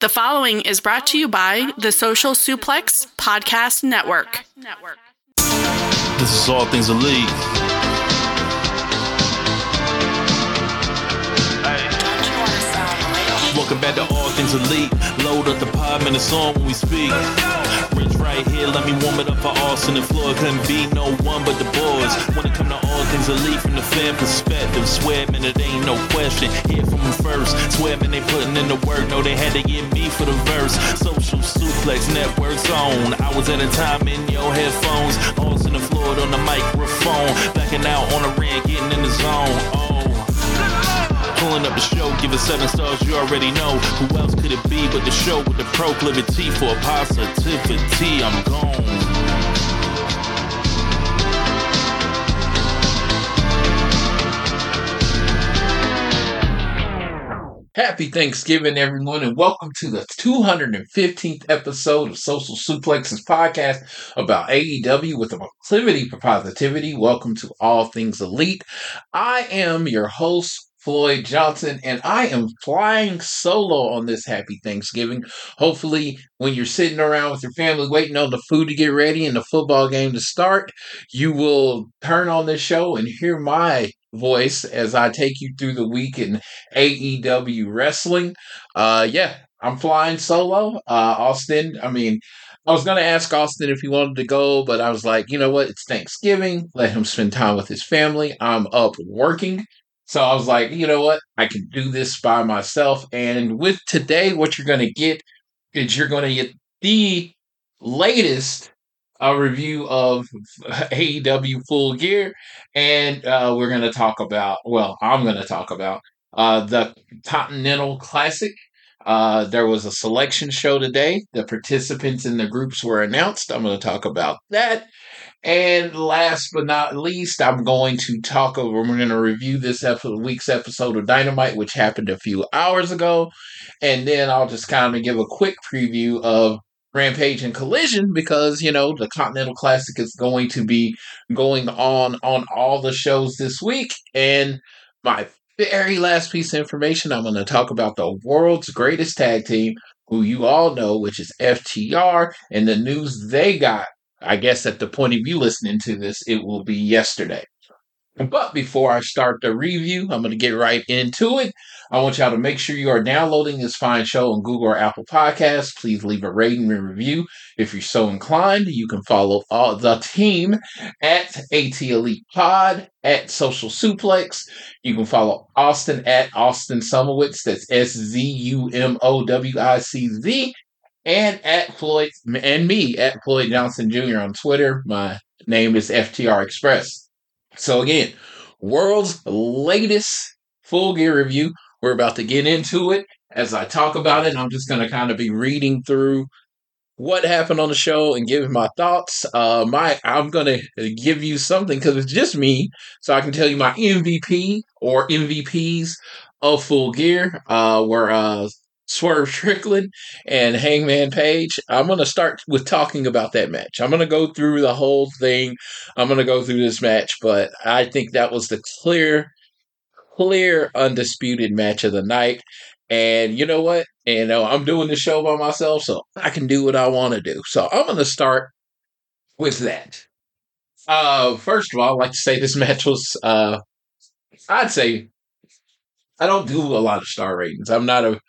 The following is brought to you by the Social Suplex Podcast Network. This is All Things Elite. Welcome back to All Things Elite. Load up the pod, man, it's on when we speak. Right here, let me warm it up for Austin and Floyd. Couldn't be no one but the boys. When it come to All Things Elite from the fan perspective, swear, man, it ain't no question. Hear from them first. Swear, man, they putting in the work. No, they had to get me for the verse. Social Suplex Network's on. I was at a time in your headphones. Austin and Floyd on the microphone. Backing out on the ring, getting in the zone. Oh. Pulling up the show, give it seven stars, you already know. Who else could it be but the show with the proclivity for positivity? I'm gone. Happy Thanksgiving, everyone, and welcome to the 215th episode of Social Suplexes podcast about AEW with a proclivity for positivity. Welcome to All Things Elite. I am your host, Floyd Johnson, and I am flying solo on this happy Thanksgiving. Hopefully, when you're sitting around with your family waiting on the food to get ready and the football game to start, you will turn on this show and hear my voice as I take you through the week in AEW wrestling. Uh, yeah, I'm flying solo. Uh, Austin, I mean, I was going to ask Austin if he wanted to go, but I was like, you know what? It's Thanksgiving. Let him spend time with his family. I'm up working. So I was like, you know what? I can do this by myself. And with today, what you're going to get is you're going to get the latest uh, review of AEW Full Gear. And uh, we're going to talk about, well, I'm going to talk about uh, the Continental Classic. Uh, there was a selection show today. The participants in the groups were announced. I'm going to talk about that. And last but not least, I'm going to talk over, we're going to review this week's episode of Dynamite, which happened a few hours ago. And then I'll just kind of give a quick preview of Rampage and Collision because, you know, the Continental Classic is going to be going on on all the shows this week. And my very last piece of information, I'm going to talk about the world's greatest tag team, who you all know, which is FTR, and the news they got I guess at the point of you listening to this, it will be yesterday. But before I start the review, I'm going to get right into it. I want y'all to make sure you are downloading this fine show on Google or Apple Podcasts. Please leave a rating and review if you're so inclined. You can follow all the team at AT Elite Pod at Social Suplex. You can follow Austin at Austin Szumowicz. That's S Z U M O W I C Z and at Floyd and me at Floyd Johnson Jr. on Twitter. My name is FTR Express. So again, world's latest full gear review. We're about to get into it. As I talk about it, I'm just going to kind of be reading through what happened on the show and giving my thoughts. Uh, my I'm going to give you something because it's just me, so I can tell you my MVP or MVPs of Full Gear. Uh, were uh, Swerve Strickland and Hangman Page. I'm going to start with talking about that match. I'm going to go through the whole thing. I'm going to go through this match, but I think that was the clear, clear, undisputed match of the night. And you know what? You know, I'm doing the show by myself, so I can do what I want to do. So I'm going to start with that. Uh, first of all, I'd like to say this match was, uh, I'd say, I don't do a lot of star ratings. I'm not a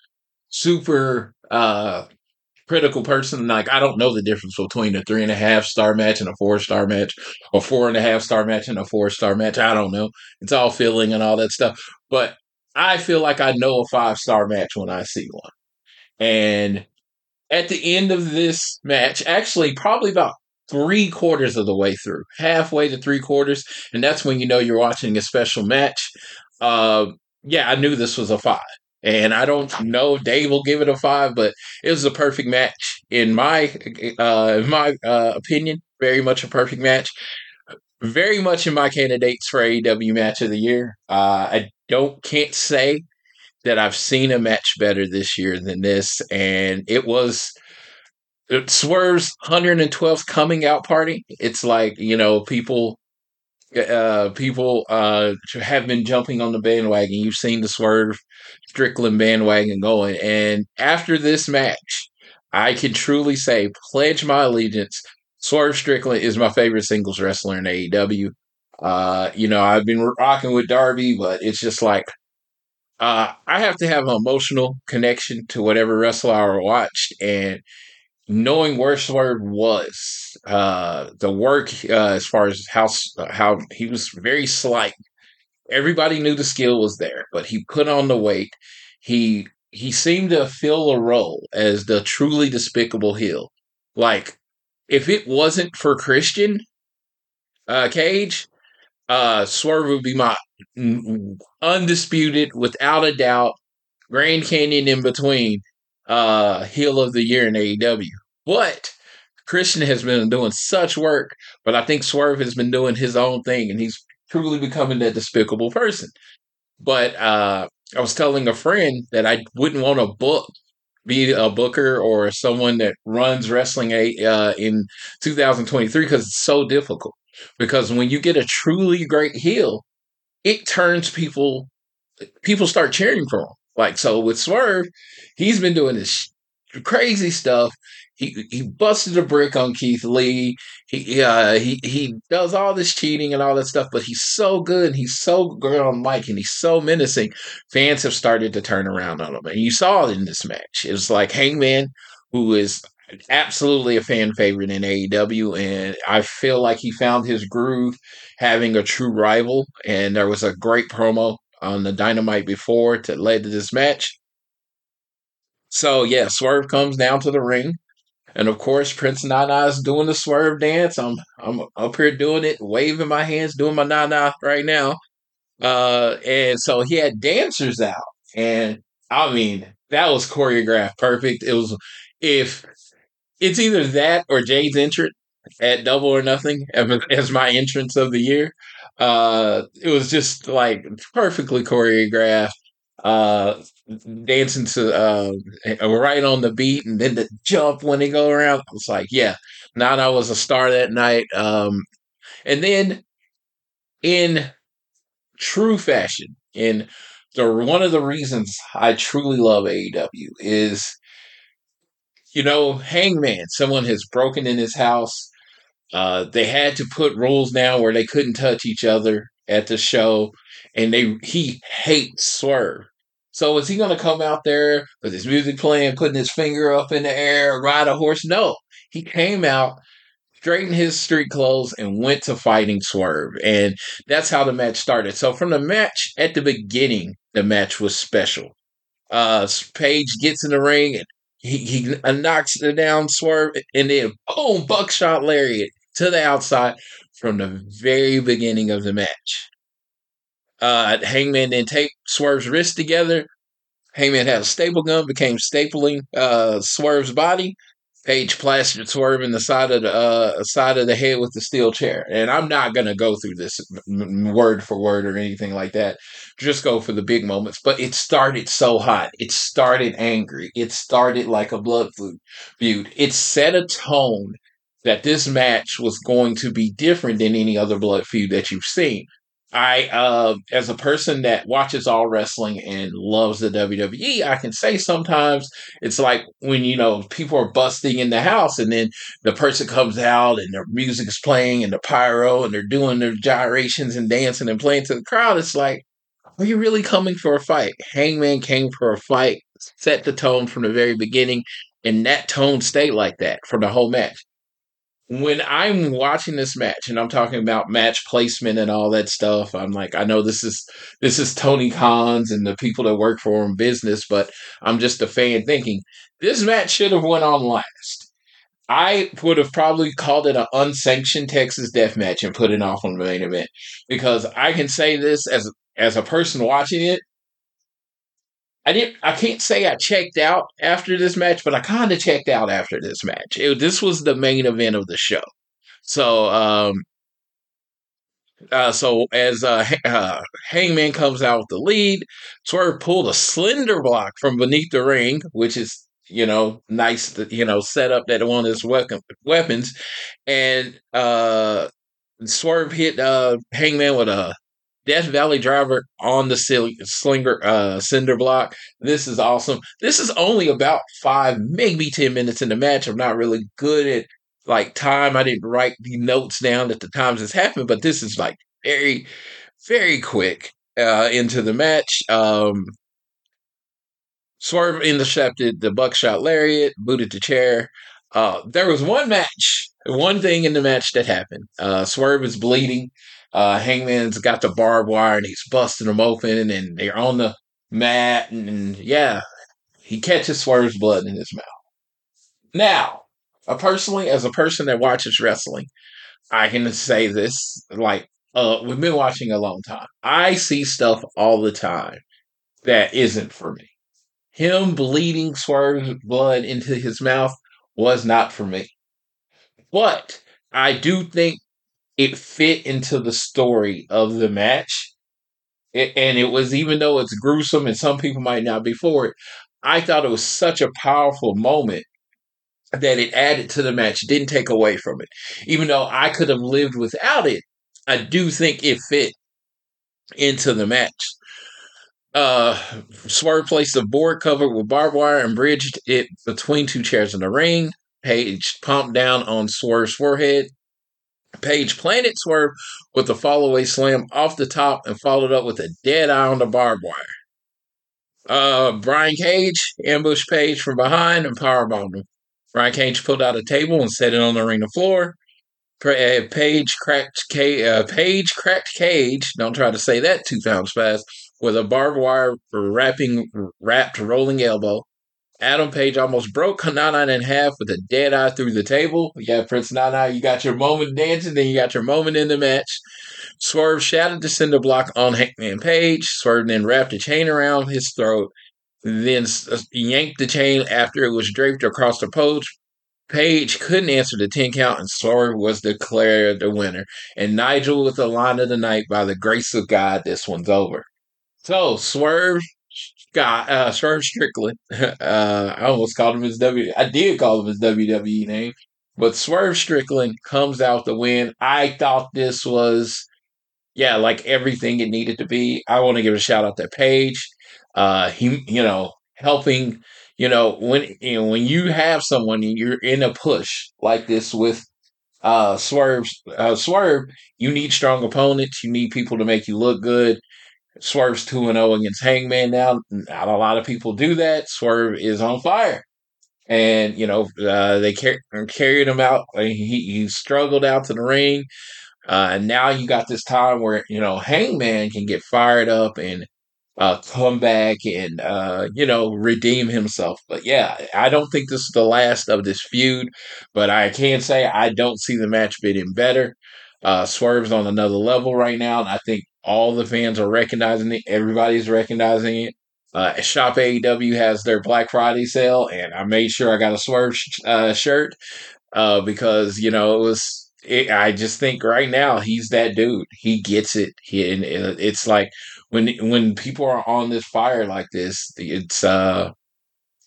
super uh critical person. Like I don't know the difference between a three and a half star match and a four star match, or four and a half star match and a four star match. I don't know. It's all feeling and all that stuff. But I feel like I know a five star match when I see one. And at the end of this match, actually probably about three quarters of the way through, halfway to three quarters, and that's when you know you're watching a special match. Uh, yeah, I knew this was a five. And I don't know if Dave will give it a five, but it was a perfect match in my uh, in my uh, opinion. Very much a perfect match. Very much in my candidates for AEW match of the year. Uh, I don't can't say that I've seen a match better this year than this, and it was it Swerve's 112th coming out party. It's like you know people uh, people uh, have been jumping on the bandwagon. You've seen the Swerve Strickland bandwagon going. And after this match, I can truly say, pledge my allegiance. Swerve Strickland is my favorite singles wrestler in AEW. Uh, you know, I've been rocking with Darby, but it's just like uh, I have to have an emotional connection to whatever wrestler I watched, and knowing where Swerve was, uh, the work uh, as far as how how he was very slight. Everybody knew the skill was there, but he put on the weight. He he seemed to fill a role as the truly despicable heel. Like if it wasn't for Christian uh, Cage, uh, Swerve would be my undisputed, without a doubt, Grand Canyon in between uh, heel of the year in AEW. But Christian has been doing such work, but I think Swerve has been doing his own thing, and he's truly becoming that despicable person. But uh, I was telling a friend that I wouldn't want to book be a booker or someone that runs wrestling uh, in 2023 because it's so difficult. Because when you get a truly great heel, it turns people people start cheering for him. Like so with Swerve, he's been doing this crazy stuff. He he busted a brick on Keith Lee. He uh, he he does all this cheating and all that stuff, but he's so good. And he's so good on mic, and he's so menacing. Fans have started to turn around on him, and you saw it in this match. It was like Hangman, who is absolutely a fan favorite in AEW, and I feel like he found his groove having a true rival. And there was a great promo on the Dynamite before that led to this match. So yeah, Swerve comes down to the ring. And of course, Prince Nana is doing the swerve dance. I'm I'm up here doing it, waving my hands, doing my Nana right now. Uh, and so he had dancers out, and I mean that was choreographed perfect. It was if it's either that or Jade's entrance at Double or Nothing as my entrance of the year. Uh, it was just like perfectly choreographed uh, dancing to uh, right on the beat, and then the jump when they go around. I was like, yeah, Nana was a star that night. Um, and then in true fashion, in the one of the reasons I truly love AEW is, you know, Hangman. Someone has broken in his house. Uh, they had to put rules now where they couldn't touch each other at the show, and they he hates Swerve. So is he going to come out there with his music playing, putting his finger up in the air, ride a horse? No, he came out, straightened his street clothes, and went to fighting Swerve, and that's how the match started. So from the match at the beginning, the match was special. Uh, Page gets in the ring and he, he knocks it down, Swerve, and then boom, buckshot lariat to the outside from the very beginning of the match. Uh, Hangman then take Swerve's wrist together. Hangman had a staple gun, became stapling uh, Swerve's body. Page plastered Swerve in the side of the uh, side of the head with the steel chair. And I'm not gonna go through this word for word or anything like that. Just go for the big moments. But it started so hot. It started angry. It started like a blood feud. It set a tone that this match was going to be different than any other blood feud that you've seen. I, uh, as a person that watches all wrestling and loves the WWE, I can say sometimes it's like when, you know, people are busting in the house and then the person comes out and their music is playing and the pyro and they're doing their gyrations and dancing and playing to the crowd. It's like, are you really coming for a fight? Hangman came for a fight, set the tone from the very beginning, and that tone stayed like that for the whole match when I'm watching this match and I'm talking about match placement and all that stuff, I'm like, I know this is this is Tony Khan's and the people that work for him business, but I'm just a fan thinking this match should have went on last. I would have probably called it an unsanctioned Texas death match and put it off on the main event because I can say this as as a person watching it. I didn't. I can't say I checked out after this match, but I kind of checked out after this match. It, this was the main event of the show. So, um, uh, so as uh, uh, Hangman comes out with the lead, Swerve pulled a slender block from beneath the ring, which is you know nice to you know set up that one of his weapon, weapons, and uh, Swerve hit uh, Hangman with a Death Valley driver on the slinger uh, cinder block. This is awesome. This is only about five, maybe ten minutes in the match. I'm not really good at like time. I didn't write the notes down at the times this happened, but this is like very, very quick uh, into the match. Um, Swerve intercepted the buckshot lariat, booted the chair. Uh, there was one match, one thing in the match that happened. Uh, Swerve is bleeding. Uh, Hangman's got the barbed wire and he's busting them open, and they're on the mat, and, and yeah, he catches Swerve's blood in his mouth. Now, uh, personally, as a person that watches wrestling, I can say this like uh, we've been watching a long time. I see stuff all the time that isn't for me. Him bleeding Swerve's blood into his mouth was not for me. But I do think it fit into the story of the match. It, and it was, even though it's gruesome and some people might not be for it, I thought it was such a powerful moment that it added to the match, didn't take away from it. Even though I could have lived without it, I do think it fit into the match. Uh, Swerve placed a board covered with barbed wire and bridged it between two chairs in the ring. Page pumped down on Swerve's forehead. Page planted Swerve with a fallaway slam off the top and followed up with a dead eye on the barbed wire. Uh, Brian Cage ambushed Page from behind and powerbombed him. Brian Cage pulled out a table and set it on the arena floor. Uh, Page cracked Cage, uh, Page cracked Cage. Don't try to say that two times fast. With a barbed wire wrapping wrapped rolling elbow. Adam Page almost broke Nana in half with a dead eye through the table. Yeah, Prince Nana, you got your moment dancing, then you got your moment in the match. Swerve shattered the cinder block on Hangman Page. Swerve then wrapped a chain around his throat, then uh, yanked the chain after it was draped across the post. Page couldn't answer the 10 count, and Swerve was declared the winner. And Nigel with the line of the night, by the grace of God, this one's over. So, Swerve Scott, uh, Swerve Strickland. Uh, I almost called him his W. I did call him his WWE name, but Swerve Strickland comes out the win. I thought this was, yeah, like everything it needed to be. I want to give a shout out to Page. Uh, he, you know, helping. You know, when you know when you have someone and you're in a push like this with uh Swerve, uh, Swerve, you need strong opponents. You need people to make you look good. Swerve's 2 0 against Hangman now. Not a lot of people do that. Swerve is on fire. And, you know, uh, they car- carried him out. He, he struggled out to the ring. Uh, and now you got this time where, you know, Hangman can get fired up and uh, come back and, uh, you know, redeem himself. But yeah, I don't think this is the last of this feud. But I can say I don't see the match getting better. Uh, Swerve's on another level right now. And I think all the fans are recognizing it. Everybody's recognizing it. Uh, Shop AEW has their Black Friday sale, and I made sure I got a Swerve sh- uh, shirt uh, because you know it was. It, I just think right now he's that dude. He gets it. He and it's like when when people are on this fire like this, it's uh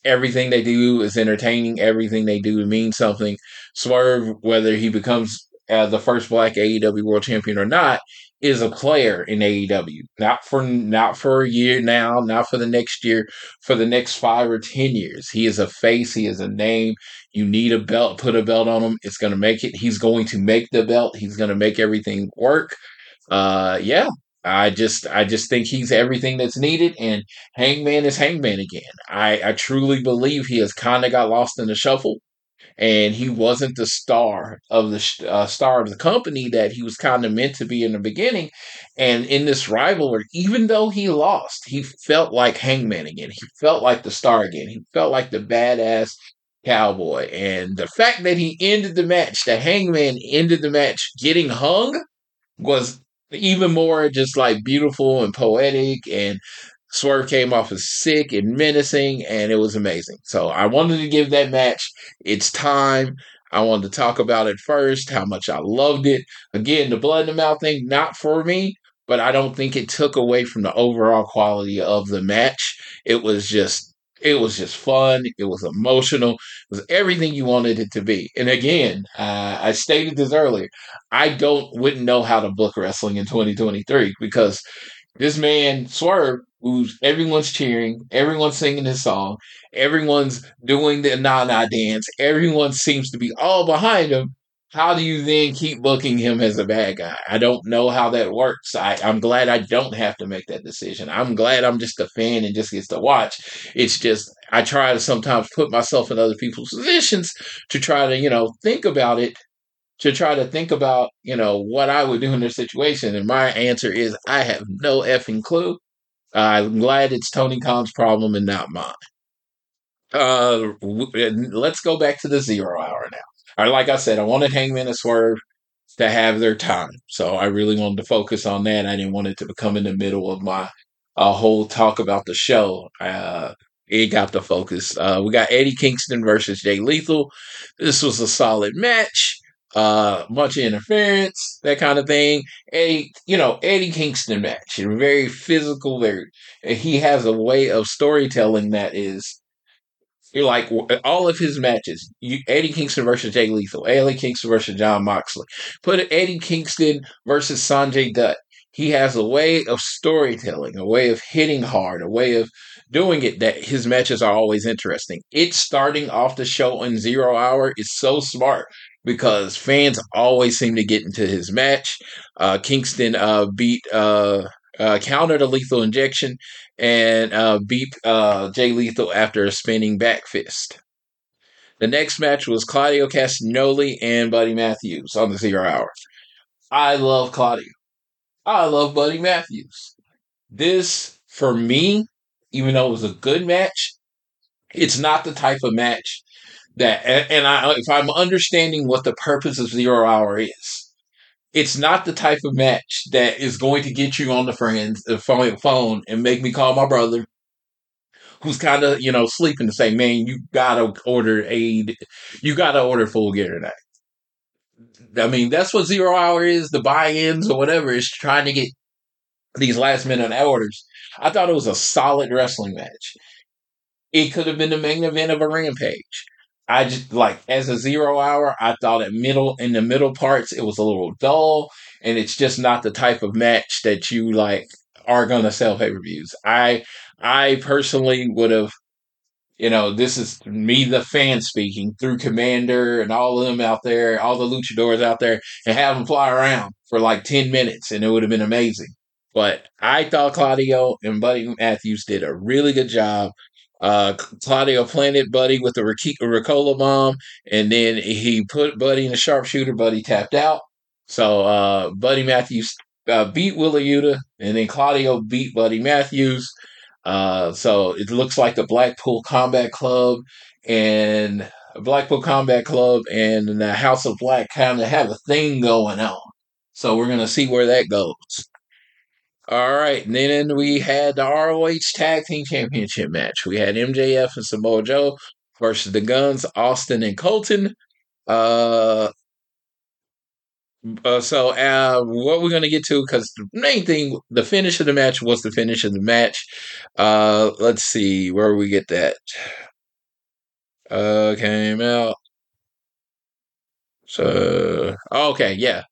everything they do is entertaining. Everything they do means something. Swerve, whether he becomes uh, the first Black AEW World Champion or not, is a player in AEW. Not for not for a year now, not for the next year, for the next five or ten years. He is a face, he is a name. You need a belt, put a belt on him. It's gonna make it. He's going to make the belt. He's gonna make everything work. Uh yeah. I just I just think he's everything that's needed and Hangman is Hangman again. I, I truly believe he has kind of got lost in the shuffle and he wasn't the star of the uh, star of the company that he was kind of meant to be in the beginning. And in this rivalry, even though he lost, he felt like Hangman again. He felt like the star again. He felt like the badass cowboy. And the fact that he ended the match, the Hangman ended the match getting hung, was even more just like beautiful and poetic and Swerve came off as sick and menacing, and it was amazing. So I wanted to give that match its time. I wanted to talk about it first, how much I loved it. Again, the blood in the mouth thing, not for me, but I don't think it took away from the overall quality of the match. It was just It was just fun. It was emotional. It was everything you wanted it to be. And again, uh, I stated this earlier. I don't wouldn't know how to book wrestling in 2023 because this man Swerve, who's everyone's cheering, everyone's singing his song, everyone's doing the na na dance, everyone seems to be all behind him how do you then keep booking him as a bad guy? I don't know how that works. I, I'm glad I don't have to make that decision. I'm glad I'm just a fan and just gets to watch. It's just I try to sometimes put myself in other people's positions to try to, you know, think about it, to try to think about, you know, what I would do in this situation. And my answer is I have no effing clue. I'm glad it's Tony Khan's problem and not mine. Uh, let's go back to the zero hour now. I like I said, I wanted Hangman and Swerve to have their time, so I really wanted to focus on that. I didn't want it to become in the middle of my uh, whole talk about the show. Uh, it got the focus. Uh, we got Eddie Kingston versus Jay Lethal. This was a solid match. Uh, much interference, that kind of thing. Eddie, you know, Eddie Kingston match, very physical. Very, he has a way of storytelling that is you're like all of his matches. You, Eddie Kingston versus Jay Lethal, Eddie Kingston versus Jon Moxley. Put Eddie Kingston versus Sanjay Dutt. He has a way of storytelling, a way of hitting hard, a way of doing it that his matches are always interesting. It starting off the show in zero hour is so smart because fans always seem to get into his match. Uh, Kingston uh, beat uh, uh, countered a lethal injection and uh, beat uh, Jay Lethal after a spinning back fist. The next match was Claudio Castagnoli and Buddy Matthews on the zero hour. I love Claudio. I love Buddy Matthews. This, for me, even though it was a good match, it's not the type of match that, and I, if I'm understanding what the purpose of zero hour is, it's not the type of match that is going to get you on the friends the phone and make me call my brother who's kind of you know sleeping to say man you gotta order aid you gotta order full gear tonight. I mean that's what zero hour is the buy-ins or whatever is trying to get these last minute orders. I thought it was a solid wrestling match. It could have been the main event of a rampage I just like as a zero hour, I thought at middle in the middle parts it was a little dull, and it's just not the type of match that you like are gonna sell pay per views. I I personally would have, you know, this is me the fan speaking through Komander and all of them out there, all the luchadors out there, and have them fly around for like ten minutes, and it would have been amazing. But I thought Claudio and Buddy Matthews did a really good job uh, Claudio planted Buddy with a Ricola bomb, and then he put Buddy in the sharpshooter. Buddy tapped out. So uh, Buddy Matthews uh, beat Wheeler Yuta, and then Claudio beat Buddy Matthews. Uh, so it looks like the Blackpool Combat Club and Blackpool Combat Club and the House of Black kind of have a thing going on. So we're gonna see where that goes. All right, and then we had the ROH Tag Team Championship match. We had MJF and Samoa Joe versus the Guns, Austin and Colten. Uh, uh, so uh, what we're gonna get to because the main thing, the finish of the match was the finish of the match. Uh, let's see where we get that. Uh, came out. So okay, yeah.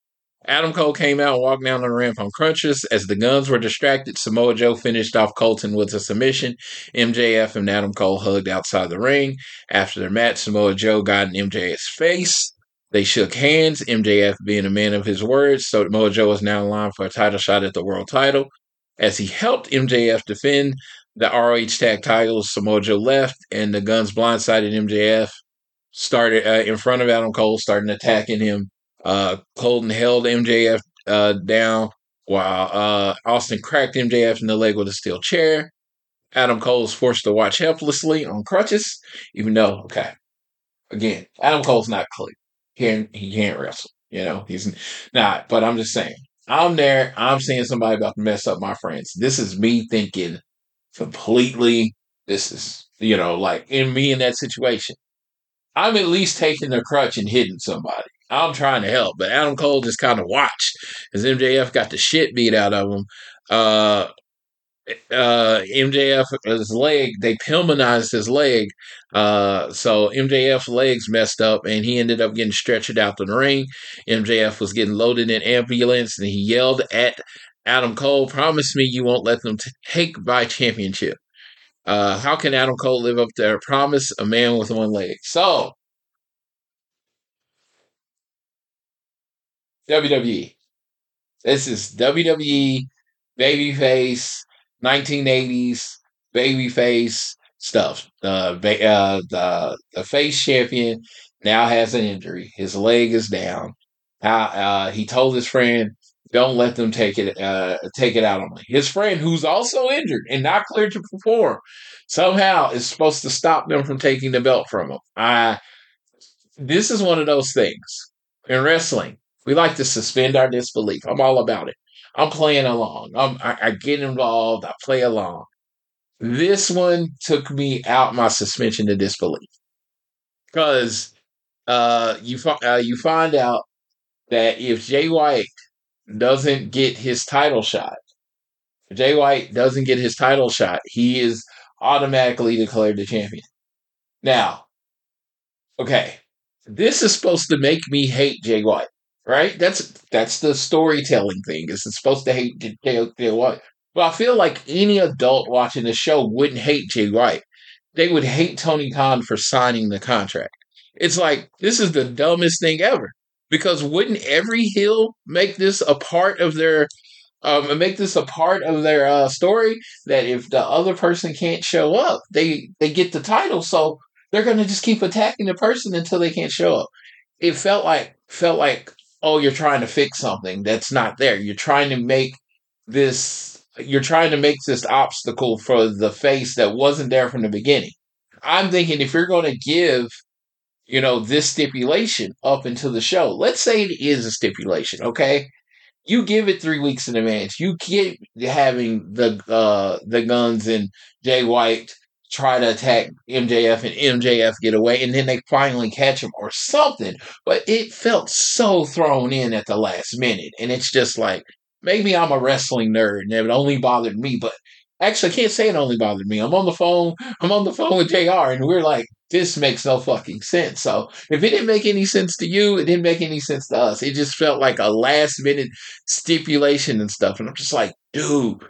Adam Cole came out and walked down the ramp on crutches. As the guns were distracted, Samoa Joe finished off Colten with a submission. MJF and Adam Cole hugged outside the ring. After their match, Samoa Joe got in MJF's face. They shook hands, MJF being a man of his words, so Samoa Joe is now in line for a title shot at the world title. As he helped MJF defend the ROH tag titles, Samoa Joe left, and the guns blindsided MJF, started uh, in front of Adam Cole, starting attacking him uh, Colten held MJF uh, down while uh, Austin cracked MJF in the leg with a steel chair. Adam Cole was forced to watch helplessly on crutches, even though, okay, again, Adam Cole's not clean. He can't, he can't wrestle. You know, he's not, but I'm just saying, I'm there. I'm seeing somebody about to mess up my friends. This is me thinking completely, this is, you know, like in me in that situation. I'm at least taking the crutch and hitting somebody. I'm trying to help, but Adam Cole just kind of watched as MJF got the shit beat out of him. Uh, uh, MJF his leg, they Pillmanized his leg. Uh, so MJF's legs messed up and he ended up getting stretched out the ring. MJF was getting loaded in ambulance and he yelled at Adam Cole, promise me you won't let them t- take my championship. Uh, how can Adam Cole live up to their promise? A man with one leg. So, WWE. This is WWE babyface 1980s babyface stuff. Uh, uh, the the face champion now has an injury. His leg is down. Uh, he told his friend, "Don't let them take it uh, take it out on me." His friend, who's also injured and not cleared to perform, somehow is supposed to stop them from taking the belt from him. I. This is one of those things in wrestling. We like to suspend our disbelief. I'm all about it. I'm playing along. I'm, I, I get involved. I play along. This one took me out my suspension of disbelief because uh, you uh, you find out that if Jay White doesn't get his title shot, Jay White doesn't get his title shot, he is automatically declared the champion. Now, okay, this is supposed to make me hate Jay White right? That's that's the storytelling thing. Is it's supposed to hate Jay, Jay White? But I feel like any adult watching the show wouldn't hate Jay White. They would hate Tony Khan for signing the contract. It's like this is the dumbest thing ever. Because wouldn't every heel make this a part of their um, make this a part of their uh, story that if the other person can't show up, they they get the title. So they're going to just keep attacking the person until they can't show up. It felt like felt like oh, you're trying to fix something that's not there. You're trying to make this, you're trying to make this obstacle for the face that wasn't there from the beginning. I'm thinking if you're going to give, you know, this stipulation up into the show, let's say it is a stipulation, okay? You give it three weeks in advance. You keep having the uh, the guns and Jay White try to attack MJF and MJF get away, and then they finally catch him or something. But it felt so thrown in at the last minute, and it's just like maybe I'm a wrestling nerd and it only bothered me, but actually I can't say it only bothered me. I'm on the phone. I'm on the phone with Jr. and we're like, this makes no fucking sense. So if it didn't make any sense to you, it didn't make any sense to us. It just felt like a last minute stipulation and stuff, and I'm just like, dude,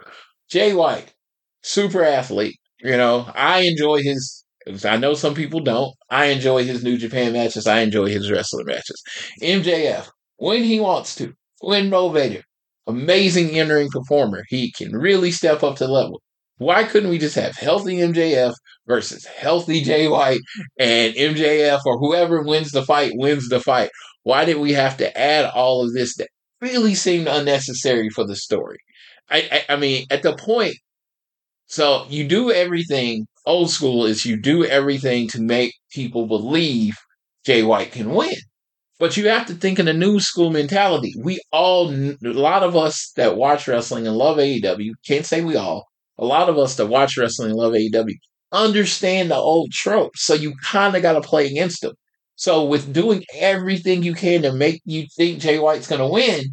Jay White, super athlete you know, I enjoy his. I know some people don't. I enjoy his New Japan matches. I enjoy his wrestling matches. MJF, when he wants to, when motivated, amazing entering performer. He can really step up to level. Why couldn't we just have healthy MJF versus healthy Jay White and MJF or whoever wins the fight wins the fight? Why did we have to add all of this that really seemed unnecessary for the story? I, I, I mean, at the point so you do everything. Old school is you do everything to make people believe Jay White can win. But you have to think in a new school mentality. We all, a lot of us that watch wrestling and love AEW, can't say we all, a lot of us that watch wrestling and love AEW understand the old tropes. So you kind of got to play against them. So with doing everything you can to make you think Jay White's going to win,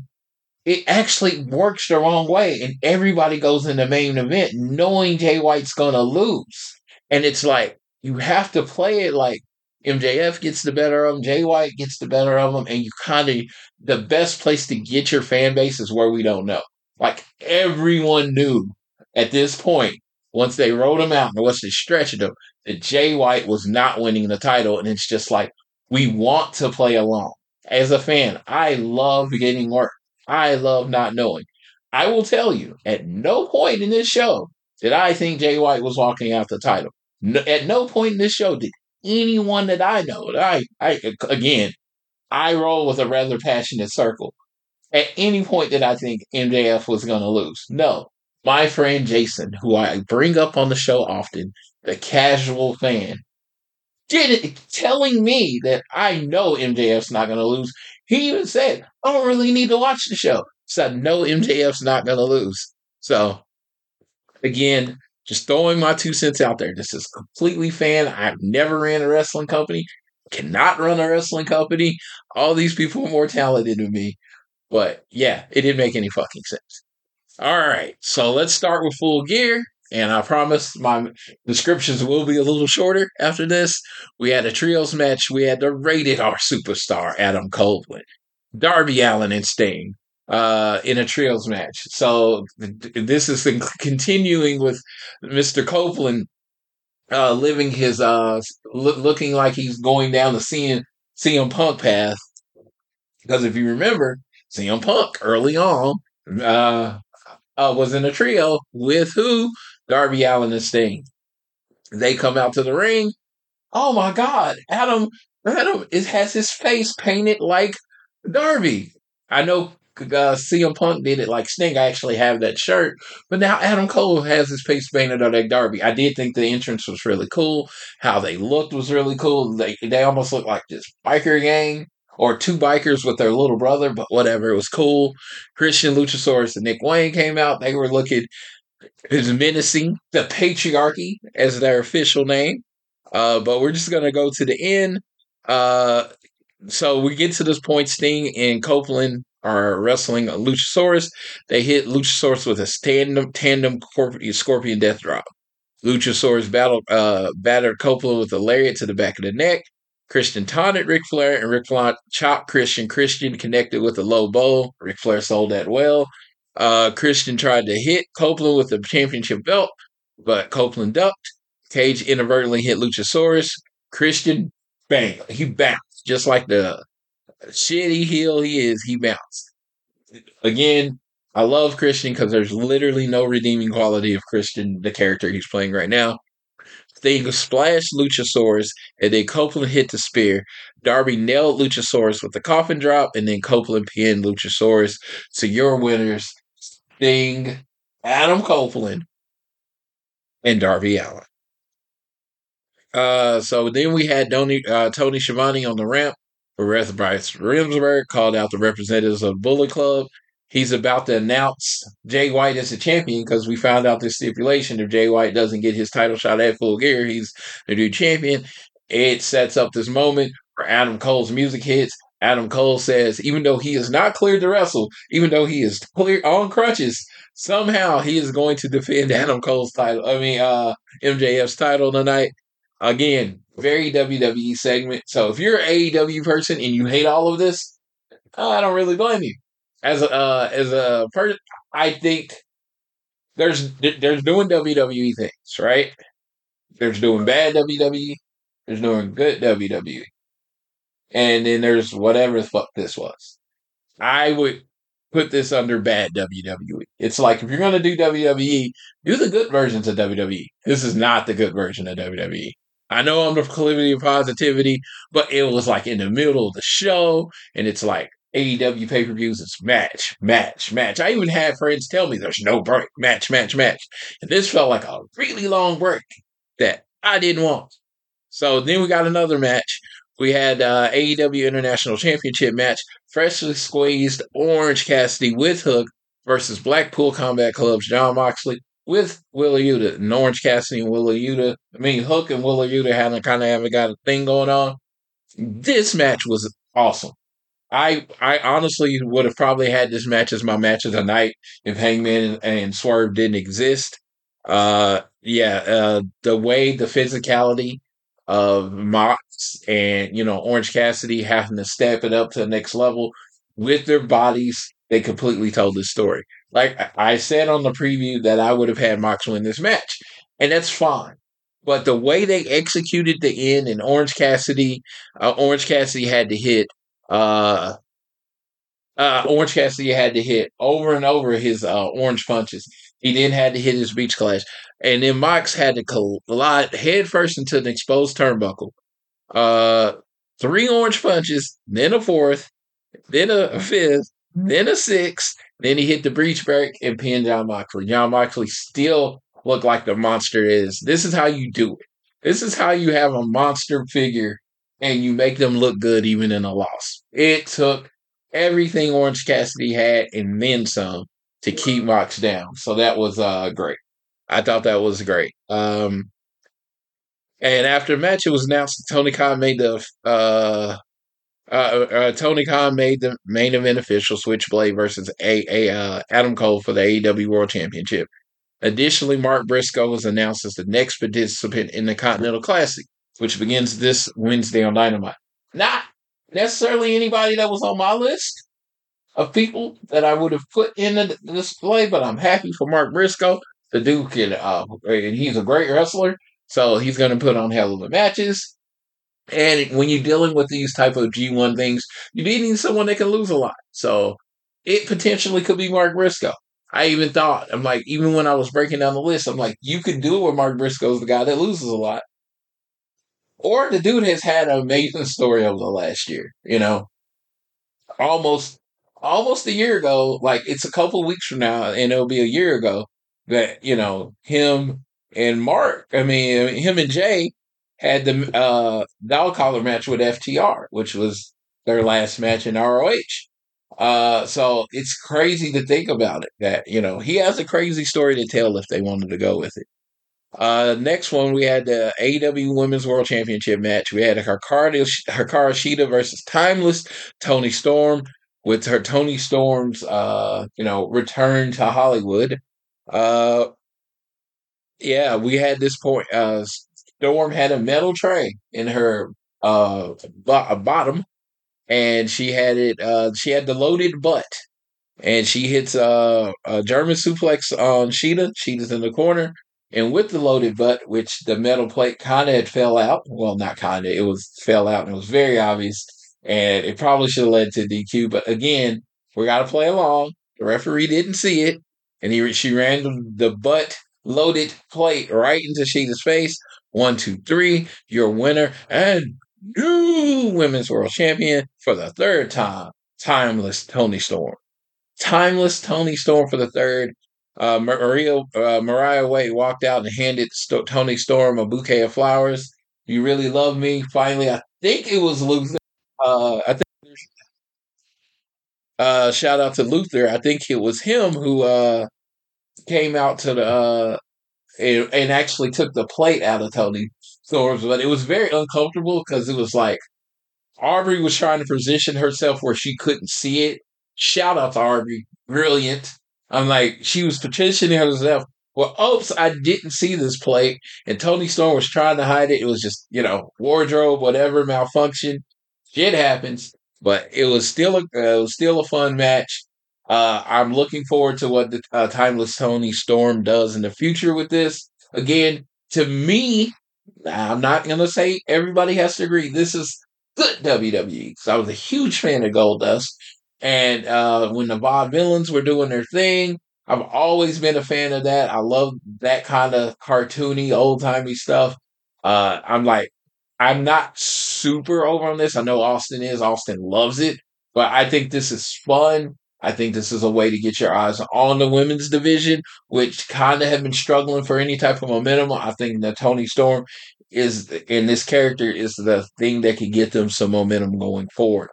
it actually works the wrong way. And everybody goes in the main event knowing Jay White's going to lose. And it's like, you have to play it like MJF gets the better of him, Jay White gets the better of him, and you kind of, the best place to get your fan base is where we don't know. Like everyone knew at this point, once they rolled him out and once they stretched him, that Jay White was not winning the title. And it's just like, we want to play along. As a fan, I love getting work. I love not knowing. I will tell you, at no point in this show did I think Jay White was walking out the title. No, at no point in this show did anyone that I know, I, I again, I roll with a rather passionate circle. At any point did I think MJF was going to lose? No. My friend Jason, who I bring up on the show often, the casual fan, did it, telling me that I know MJF's not going to lose. He even said, I don't really need to watch the show. So I know MJF's not going to lose. So, again, just throwing my two cents out there. This is completely fan. I've never ran a wrestling company, cannot run a wrestling company. All these people are more talented than me. But yeah, it didn't make any fucking sense. All right, so let's start with full gear. And I promise my descriptions will be a little shorter after this. We had a trios match. We had the rated R superstar, Adam Copeland, Darby Allin, and Sting uh, in a trios match. So this is continuing with Mr. Copeland uh, living his, uh, looking like he's going down the CM, CM Punk path. Because if you remember, CM Punk early on uh, uh, was in a trio with who? Darby Allin and Sting. They come out to the ring. Oh my God, Adam, Adam has his face painted like Darby. I know uh, CM Punk did it like Sting. I actually have that shirt, but now Adam Cole has his face painted on like Darby. I did think the entrance was really cool. How they looked was really cool. They they almost looked like this biker gang or two bikers with their little brother, but whatever. It was cool. Christian Luchasaurus and Nick Wayne came out. They were looking is menacing the patriarchy as their official name. Uh, but we're just gonna go to the end. Uh, so we get to this point. Sting and Copeland are wrestling a Luchasaurus. They hit Luchasaurus with a tandem tandem scorpion death drop. Luchasaurus battled uh, battered Copeland with a lariat to the back of the neck. Christian taunted Ric Flair, and Ric Flair chopped Christian. Christian connected with a low blow. Ric Flair sold that well. Uh, Christian tried to hit Copeland with the championship belt, but Copeland ducked. Cage inadvertently hit Luchasaurus. Christian, bang, he bounced just like the shitty heel he is. He bounced again. I love Christian because there's literally no redeeming quality of Christian, the character he's playing right now. They splashed Luchasaurus, and then Copeland hit the spear. Darby nailed Luchasaurus with the coffin drop, and then Copeland pinned Luchasaurus. So your winners Sting, Adam Copeland, and Darby Allin. Uh, so then we had Tony, uh, Tony Schiavone on the ramp. Whereas Bryce Remsburg called out the representatives of Bullet Club. He's about to announce Jay White as the champion because we found out this stipulation. If Jay White doesn't get his title shot at full gear, he's the new champion. It sets up this moment where Adam Cole's music hits. Adam Cole says, even though he is not cleared to wrestle, even though he is clear on crutches, somehow he is going to defend Adam Cole's title. I mean, uh, MJF's title tonight. Again, very WWE segment. So if you're an AEW person and you hate all of this, I don't really blame you. As a uh, as a person, I think there's there's doing WWE things, right? There's doing bad WWE. There's doing good WWE and then there's whatever the fuck this was. I would put this under bad WWE. It's like if you're to do WWE, do the good versions of WWE. This is not the good version of WWE. I know I'm the proclivity of positivity, but it was like in the middle of the show, and it's like AEW pay per views. It's match, match, match. I even had friends tell me there's no break, match, match, match, and this felt like a really long break that I didn't want. So then we got another match we had uh, AEW International Championship match, freshly squeezed Orange Cassidy with Hook versus Blackpool Combat Club's Jon Moxley with Wheeler Yuta. And Orange Cassidy and Wheeler Yuta, I mean, Hook and Wheeler Yuta haven't kind of haven't got a thing going on. This match was awesome. I I honestly would have probably had this match as my match of the night if Hangman and, and Swerve didn't exist. Uh, yeah, uh, the way the physicality of Mox and you know Orange Cassidy having to step it up to the next level with their bodies. They completely told this story. Like I said on the preview that I would have had Mox win this match, and that's fine. But the way they executed the end and Orange Cassidy, uh, Orange Cassidy had to hit. Uh, uh, Orange Cassidy had to hit over and over his uh, orange punches. He then had to hit his beach clash. And then Mox had to collide headfirst into an exposed turnbuckle. Uh, three orange punches, then a fourth, then a fifth, then a sixth. Then he hit the beach break and pinned Jon Moxley. Jon Moxley still looked like the monster is. This is how you do it. This is how you have a monster figure and you make them look good even in a loss. It took everything Orange Cassidy had and then some to keep Mox down. So that was uh, great. I thought that was great. Um, and after the match, it was announced Tony Khan made the uh, uh, uh, Tony Khan made the main event official Switchblade versus a, a uh, Adam Cole for the AEW World Championship. Additionally, Mark Briscoe was announced as the next participant in the Continental Classic, which begins this Wednesday on Dynamite. Not necessarily anybody that was on my list of people that I would have put in the display, but I'm happy for Mark Briscoe. The dude can, uh, and he's a great wrestler, so he's going to put on hell of a matches. And when you're dealing with these type of G1 things, you need someone that can lose a lot. So it potentially could be Mark Briscoe. I even thought, I'm like, even when I was breaking down the list, I'm like, you could do it with Mark Briscoe's the guy that loses a lot. Or the dude has had an amazing story over the last year, you know. Almost almost a year ago, like it's a couple weeks from now, and it'll be a year ago that, you know, him and Mark, I mean him and Jay had the uh dog collar match with FTR, which was their last match in ROH. Uh, so it's crazy to think about it that, you know, he has a crazy story to tell if they wanted to go with it. Uh, next one, we had the AEW Women's World Championship match. We had Hikaru, Hikaru Shida versus Timeless Toni Storm with her Toni Storm's, uh, you know, return to Hollywood. Uh, yeah, we had this point. Uh, Storm had a metal tray in her uh bottom and she had it. Uh, she had the loaded butt, and she hits uh, a German suplex on Shida. Shida's in the corner, and with the loaded butt, which the metal plate kind of had fell out. Well, not kind of. It was fell out, and it was very obvious, and it probably should have led to DQ. But again, we got to play along. The referee didn't see it, and he she ran the butt loaded plate right into Shida's face. One, two, three. Your winner and new women's world champion for the third time, timeless Toni Storm. Timeless Toni Storm for the third. Uh, Maria uh, Mariah Wade walked out and handed St- Toni Storm a bouquet of flowers. You really love me. Finally, I think it was Luther. Uh, I think. Uh, shout out to Luther. I think it was him who uh, came out to the uh, and, and actually took the plate out of Toni Storms, but it was very uncomfortable because it was like Aubrey was trying to position herself where she couldn't see it. Shout out to Aubrey, brilliant. I'm like, she was positioning herself. Well, oops, I didn't see this plate, and Toni Storm was trying to hide it. It was just, you know, wardrobe, whatever, malfunction. Shit happens, but it was still a, uh, it was still a fun match. Uh, I'm looking forward to what the uh, timeless Toni Storm does in the future with this. Again, to me, I'm not going to say everybody has to agree. This is good WWE. So I was a huge fan of Goldust. And uh, when the Vaudevillains were doing their thing, I've always been a fan of that. I love that kind of cartoony, old timey stuff. Uh, I'm like, I'm not super over on this. I know Austin is. Austin loves it. But I think this is fun. I think this is a way to get your eyes on the women's division, which kind of have been struggling for any type of momentum. I think that Toni Storm is, in this character, is the thing that can get them some momentum going forward.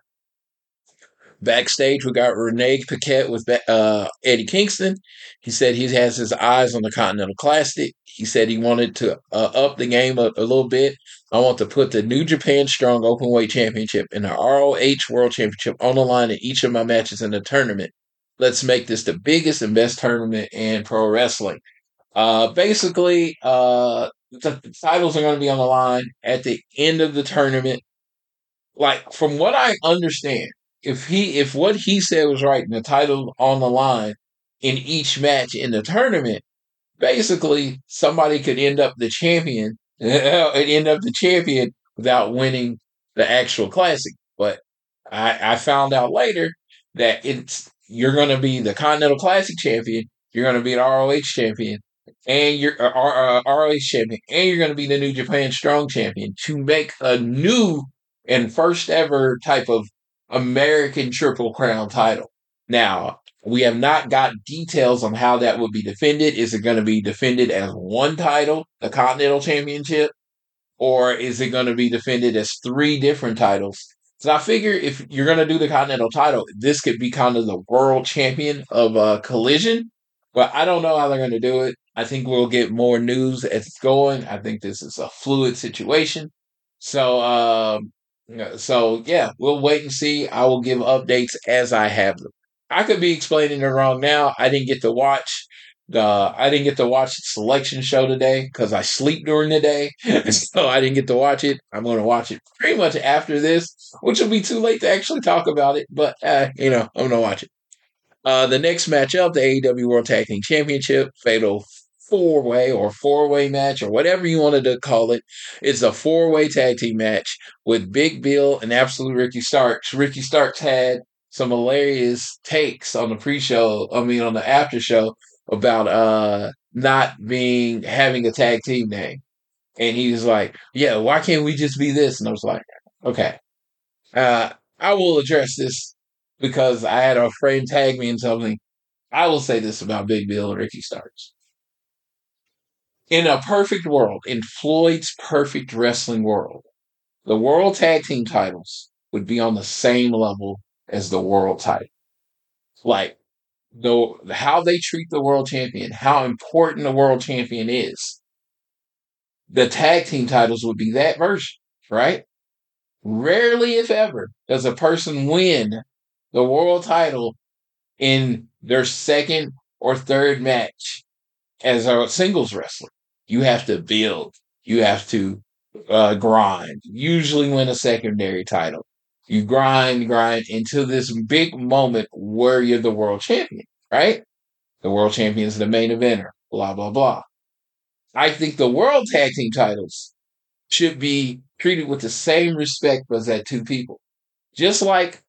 Backstage, we got Renee Paquette with uh, Eddie Kingston. He said he has his eyes on the Continental Classic. He said he wanted to uh, up the game a, a, little bit. I want to put the New Japan Strong Openweight Championship and the ROH World Championship on the line in each of my matches in the tournament. Let's make this the biggest and best tournament in pro wrestling. Uh, basically, uh, the, the titles are going to be on the line at the end of the tournament. Like, from what I understand, if he if what he said was right and the title on the line in each match in the tournament, basically somebody could end up the champion and end up the champion without winning the actual classic. But I, I found out later that it's you're going to be the Continental Classic champion, you're going to be an ROH champion, and you're uh, uh, ROH champion, and you're going to be the New Japan Strong champion to make a new and first ever type of American Triple Crown title. Now, we have not got details on how that will be defended. Is it going to be defended as one title, the Continental Championship, or is it going to be defended as three different titles? So I figure if you're going to do the Continental title, this could be kind of the world champion of uh, Collision. But I don't know how they're going to do it. I think we'll get more news as it's going. I think this is a fluid situation. So um, So yeah, we'll wait and see. I will give updates as I have them. I could be explaining it wrong now. I didn't get to watch the I didn't get to watch the selection show today because I sleep during the day, so I didn't get to watch it. I'm going to watch it pretty much after this, which will be too late to actually talk about it. But uh, you know, I'm going to watch it. Uh, the next matchup, the AEW World Tag Team Championship, Fatal four way or four way match or whatever you wanted to call it. It's a four way tag team match with Big Bill and Absolute Ricky Starks. Ricky Starks had some hilarious takes on the pre show, I mean, on the after show about uh not being having a tag team name. And he was like, Yeah, why can't we just be this? And I was like, Okay. Uh I will address this because I had a friend tag me in something. I will say this about Big Bill and Ricky Starks in a perfect world, in Floyd's perfect wrestling world, the world tag team titles would be on the same level as the world title. Like the how they treat the world champion, how important the world champion is. The tag team titles would be that version, right? Rarely, if ever, does a person win the world title in their second or third match as a singles wrestler you have to build, you have to uh, grind, usually win a secondary title. You grind, grind into this big moment where you're the world champion, right? The world champion is the main eventer, blah, blah, blah. I think the world tag team titles should be treated with the same respect as that two people. Just like,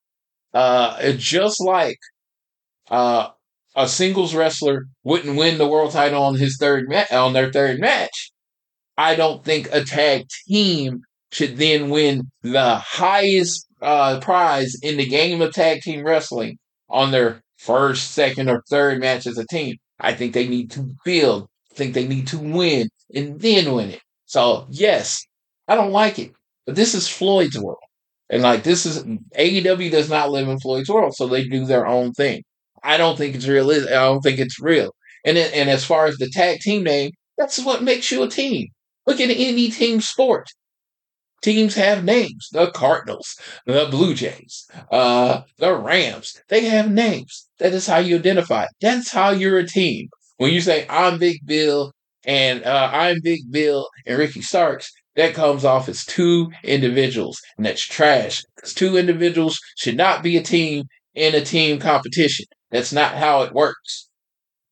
uh, just like, uh, a singles wrestler wouldn't win the world title on his third on their third match, I don't think a tag team should then win the highest uh, prize in the game of tag team wrestling on their first, second, or third match as a team. I think they need to build. I think they need to win and then win it. So yes, I don't like it, but this is Floyd's world, and like this is AEW does not live in Floyd's world, so they do their own thing. I don't think it's real. I don't think it's real. And then, and as far as the tag team name, that's what makes you a team. Look at any team sport. Teams have names. The Cardinals, the Blue Jays, uh, the Rams. They have names. That is how you identify. That's how you're a team. When you say I'm Big Bill and uh, I'm Big Bill and Ricky Starks, that comes off as two individuals, and that's trash. Because two individuals should not be a team in a team competition. That's not how it works.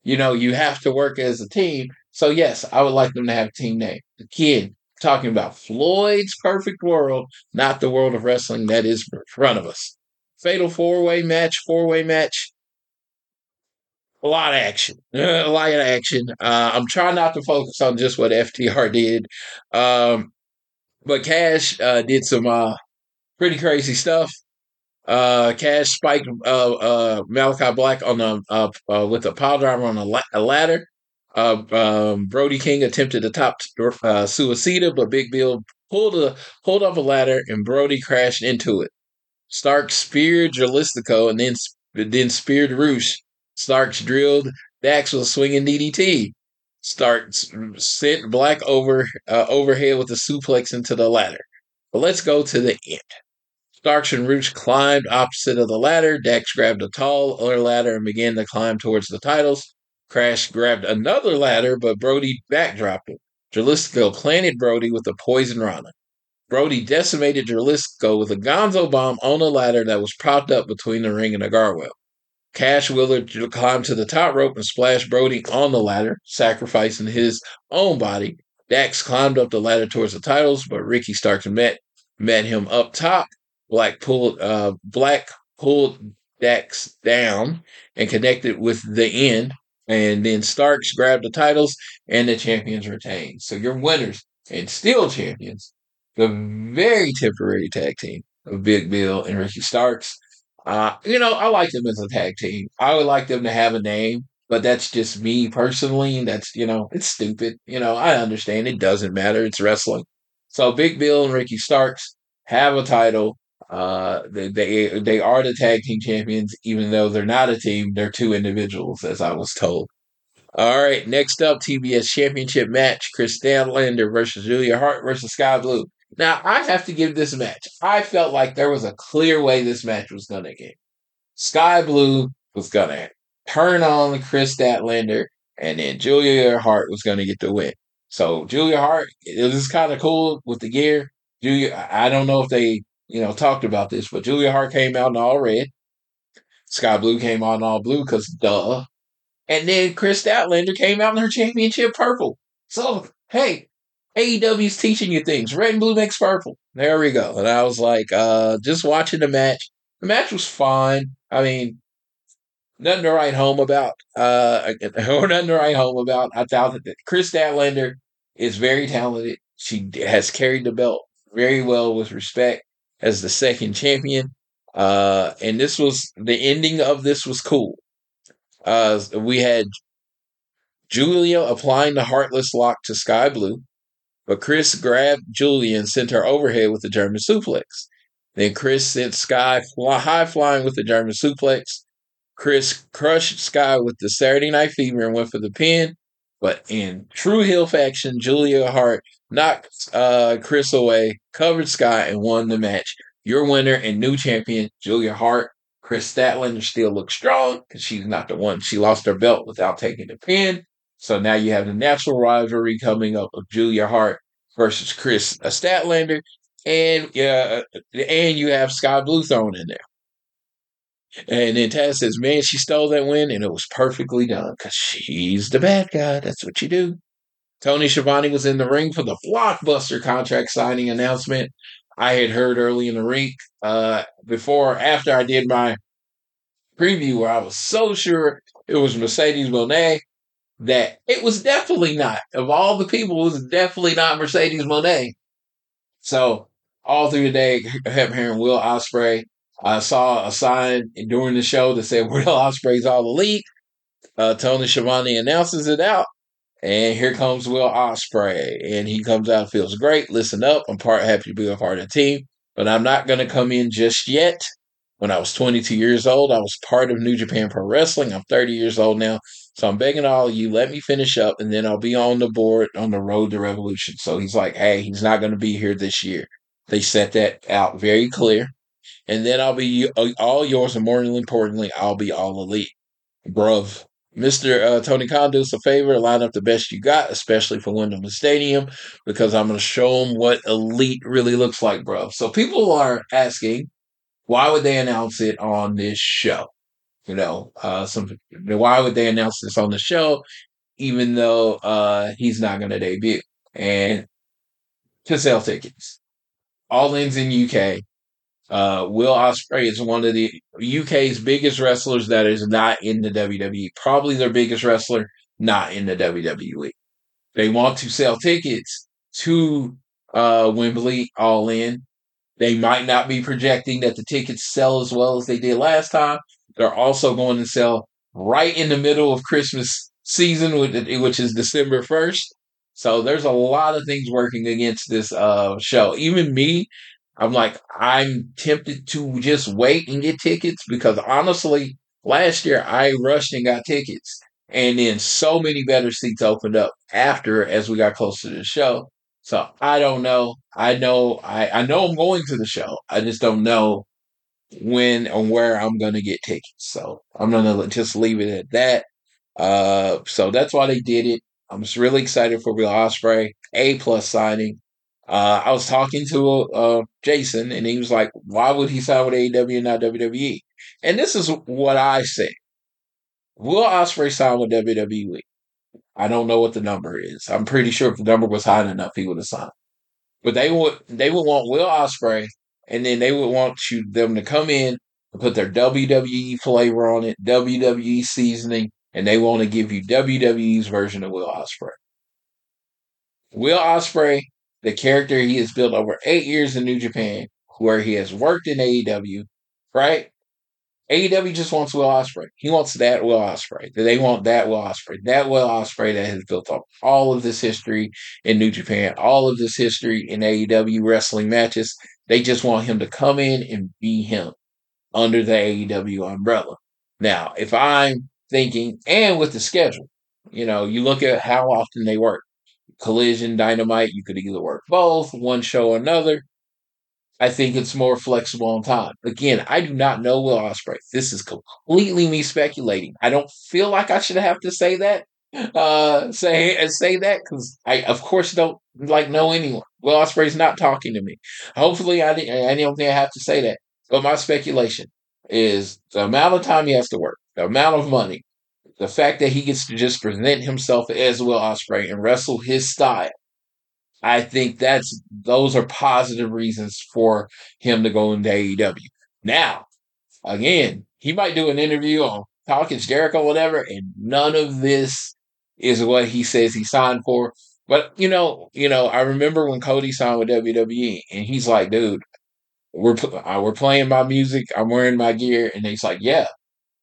You know, you have to work as a team. So yes, I would like them to have a team name. The kid talking about Floyd's perfect world, not the world of wrestling that is in front of us. Fatal four way match, four way match. A lot of action. a lot of action. Uh, I'm trying not to focus on just what FTR did. Um, but Cash uh, did some uh, pretty crazy stuff. Uh, Cash spiked uh, uh, Malachi Black on a with a pile driver on a, la- a ladder. Uh, um, Brody King attempted to top uh, Suicida, but Big Bill pulled a pulled off a ladder and Brody crashed into it. Stark speared Dralistico and then then speared Rush. Starks drilled Dax a swinging DDT. Stark sent Black over uh, overhead with a suplex into the ladder. But let's go to the end. Starks and Rush climbed opposite of the ladder. Dax grabbed a tall other ladder and began to climb towards the titles. Crash grabbed another ladder, but Brody backdropped him. Dralistico planted Brody with a poison rana. Brody decimated Dralistico with a gonzo bomb on a ladder that was propped up between the ring and the guardrail. Cash Wheeler climbed to the top rope and splashed Brody on the ladder, sacrificing his own body. Dax climbed up the ladder towards the titles, but Ricky Starks met met him up top Black pulled uh, Black pulled Dax down and connected with the end, and then Starks grabbed the titles, and the champions retained. So your winners and still champions, the very temporary tag team of Big Bill and Ricky Starks. Uh, you know, I like them as a tag team. I would like them to have a name, but that's just me personally. That's you know, it's stupid. You know, I understand it doesn't matter. It's wrestling. So Big Bill and Ricky Starks have a title. Uh, they, they are the tag team champions, even though they're not a team. They're two individuals, as I was told. All right, next up, TBS Championship match: Kris Statlander versus Julia Hart versus Skye Blue. Now, I have to give this match. I felt like there was a clear way this match was to get. Skye Blue was to turn on Kris Statlander, and then Julia Hart was to get the win. So Julia Hart, it was kind of cool with the gear. Julia, I don't know if they, you know, talked about this, but Julia Hart came out in all red. Skye Blue came out in all blue because duh. And then Kris Statlander came out in her championship purple. So hey, AEW's teaching you things. Red and blue makes purple. There we go. And I was like, uh, just watching the match. The match was fine. I mean, nothing to write home about. Uh, or nothing to write home about. I thought that Kris Statlander is very talented. She has carried the belt very well with respect as the second champion. Uh, and this was the ending of this was cool. Uh, we had Julia applying the Heartless Lock to Skye Blue, but Kris grabbed Julia and sent her overhead with the German suplex. Then Kris sent Skye fly, high flying with the German suplex. Kris crushed Skye with the Saturday Night Fever and went for the pin. But in true heel faction, Julia Hart knocked uh, Kris away, covered Skye, and won the match. Your winner and new champion, Julia Hart. Kris Statlander still looks strong because she's not the one. She lost her belt without taking the pin. So now you have the natural rivalry coming up of Julia Hart versus Kris Statlander, and yeah, and you have Skye Blue thrown in there. And then Taz says, "Man, she stole that win, and it was perfectly done because she's the bad guy. That's what you do." Tony Schiavone was in the ring for the blockbuster contract signing announcement. I had heard early in the week, uh, before after I did my preview, where I was so sure it was Mercedes Moné that it was definitely not. Of all the people, it was definitely not Mercedes Moné. So all through the day, I kept hearing Will Ospreay. I saw a sign during the show that said Will Ospreay's all elite. Uh, Tony Schiavone announces it out, and here comes Will Ospreay, and he comes out, feels great. Listen up, I'm part happy to be a part of the team, but I'm not going to come in just yet. When I was 22 years old, I was part of New Japan Pro Wrestling. I'm 30 years old now. So I'm begging all of you, let me finish up and then I'll be on the board on the road to revolution. So he's like, hey, he's not going to be here this year. They set that out very clear. And then I'll be all yours. And more importantly, I'll be all elite. Bruv. Mr. Uh, Tony Khan, do us a favor, line up the best you got, especially for Wembley Stadium, because I'm going to show them what elite really looks like, bro. So people are asking, why would they announce it on this show? You know, uh, some why would they announce this on the show, even though uh, he's not going to debut? And to sell tickets, all ins in UK. Uh, Will Ospreay is one of the UK's biggest wrestlers that is not in the WWE. Probably their biggest wrestler, not in the WWE. They want to sell tickets to uh, Wembley All In. They might not be projecting that the tickets sell as well as they did last time, they're also going to sell right in the middle of Christmas season, which is December 1st. So there's a lot of things working against this uh, show. Even me, I'm like, I'm tempted to just wait and get tickets because honestly, last year I rushed and got tickets. And then so many better seats opened up after as we got closer to the show. So I don't know. I know I, I know I'm going to the show. I just don't know when and where I'm to get tickets. So I'm to just leave it at that. Uh, so that's why they did it. I'm just really excited for Will Ospreay, A plus signing. Uh, I was talking to uh, Jason, and he was like, "Why would he sign with AEW and not WWE?" And this is what I say: Will Ospreay sign with WWE? I don't know what the number is. I'm pretty sure if the number was high enough, he would have signed. But they would they would want Will Ospreay, and then they would want you them to come in and put their WWE flavor on it, WWE seasoning, and they want to give you WWE's version of Will Ospreay. Will Ospreay, the character he has built over eight years in New Japan, where he has worked in AEW, right? AEW just wants Will Ospreay. He wants that Will Ospreay. They want that Will Ospreay. That Will Ospreay that has built up all of this history in New Japan, all of this history in AEW wrestling matches. They just want him to come in and be him under the AEW umbrella. Now, if I'm thinking, and with the schedule, you know, you look at how often they work. Collision, Dynamite. You could either work both, one show or another. I think it's more flexible on time. Again, I do not know Will Ospreay. This is completely me speculating. I don't feel like I should have to say that. Uh, say say that because I, of course, don't like know anyone. Will Ospreay's not talking to me. Hopefully, I I don't think I have to say that. But my speculation is the amount of time he has to work, the amount of money, the fact that he gets to just present himself as Will Ospreay and wrestle his style I think that's those are positive reasons for him to go into AEW. Now, again, he might do an interview on Talk Is Jericho, or whatever, and none of this is what he says he signed for. But you know, you know, I remember when Cody signed with WWE, and he's like, "Dude, we're uh, we're playing my music, I'm wearing my gear," and he's like, "Yeah,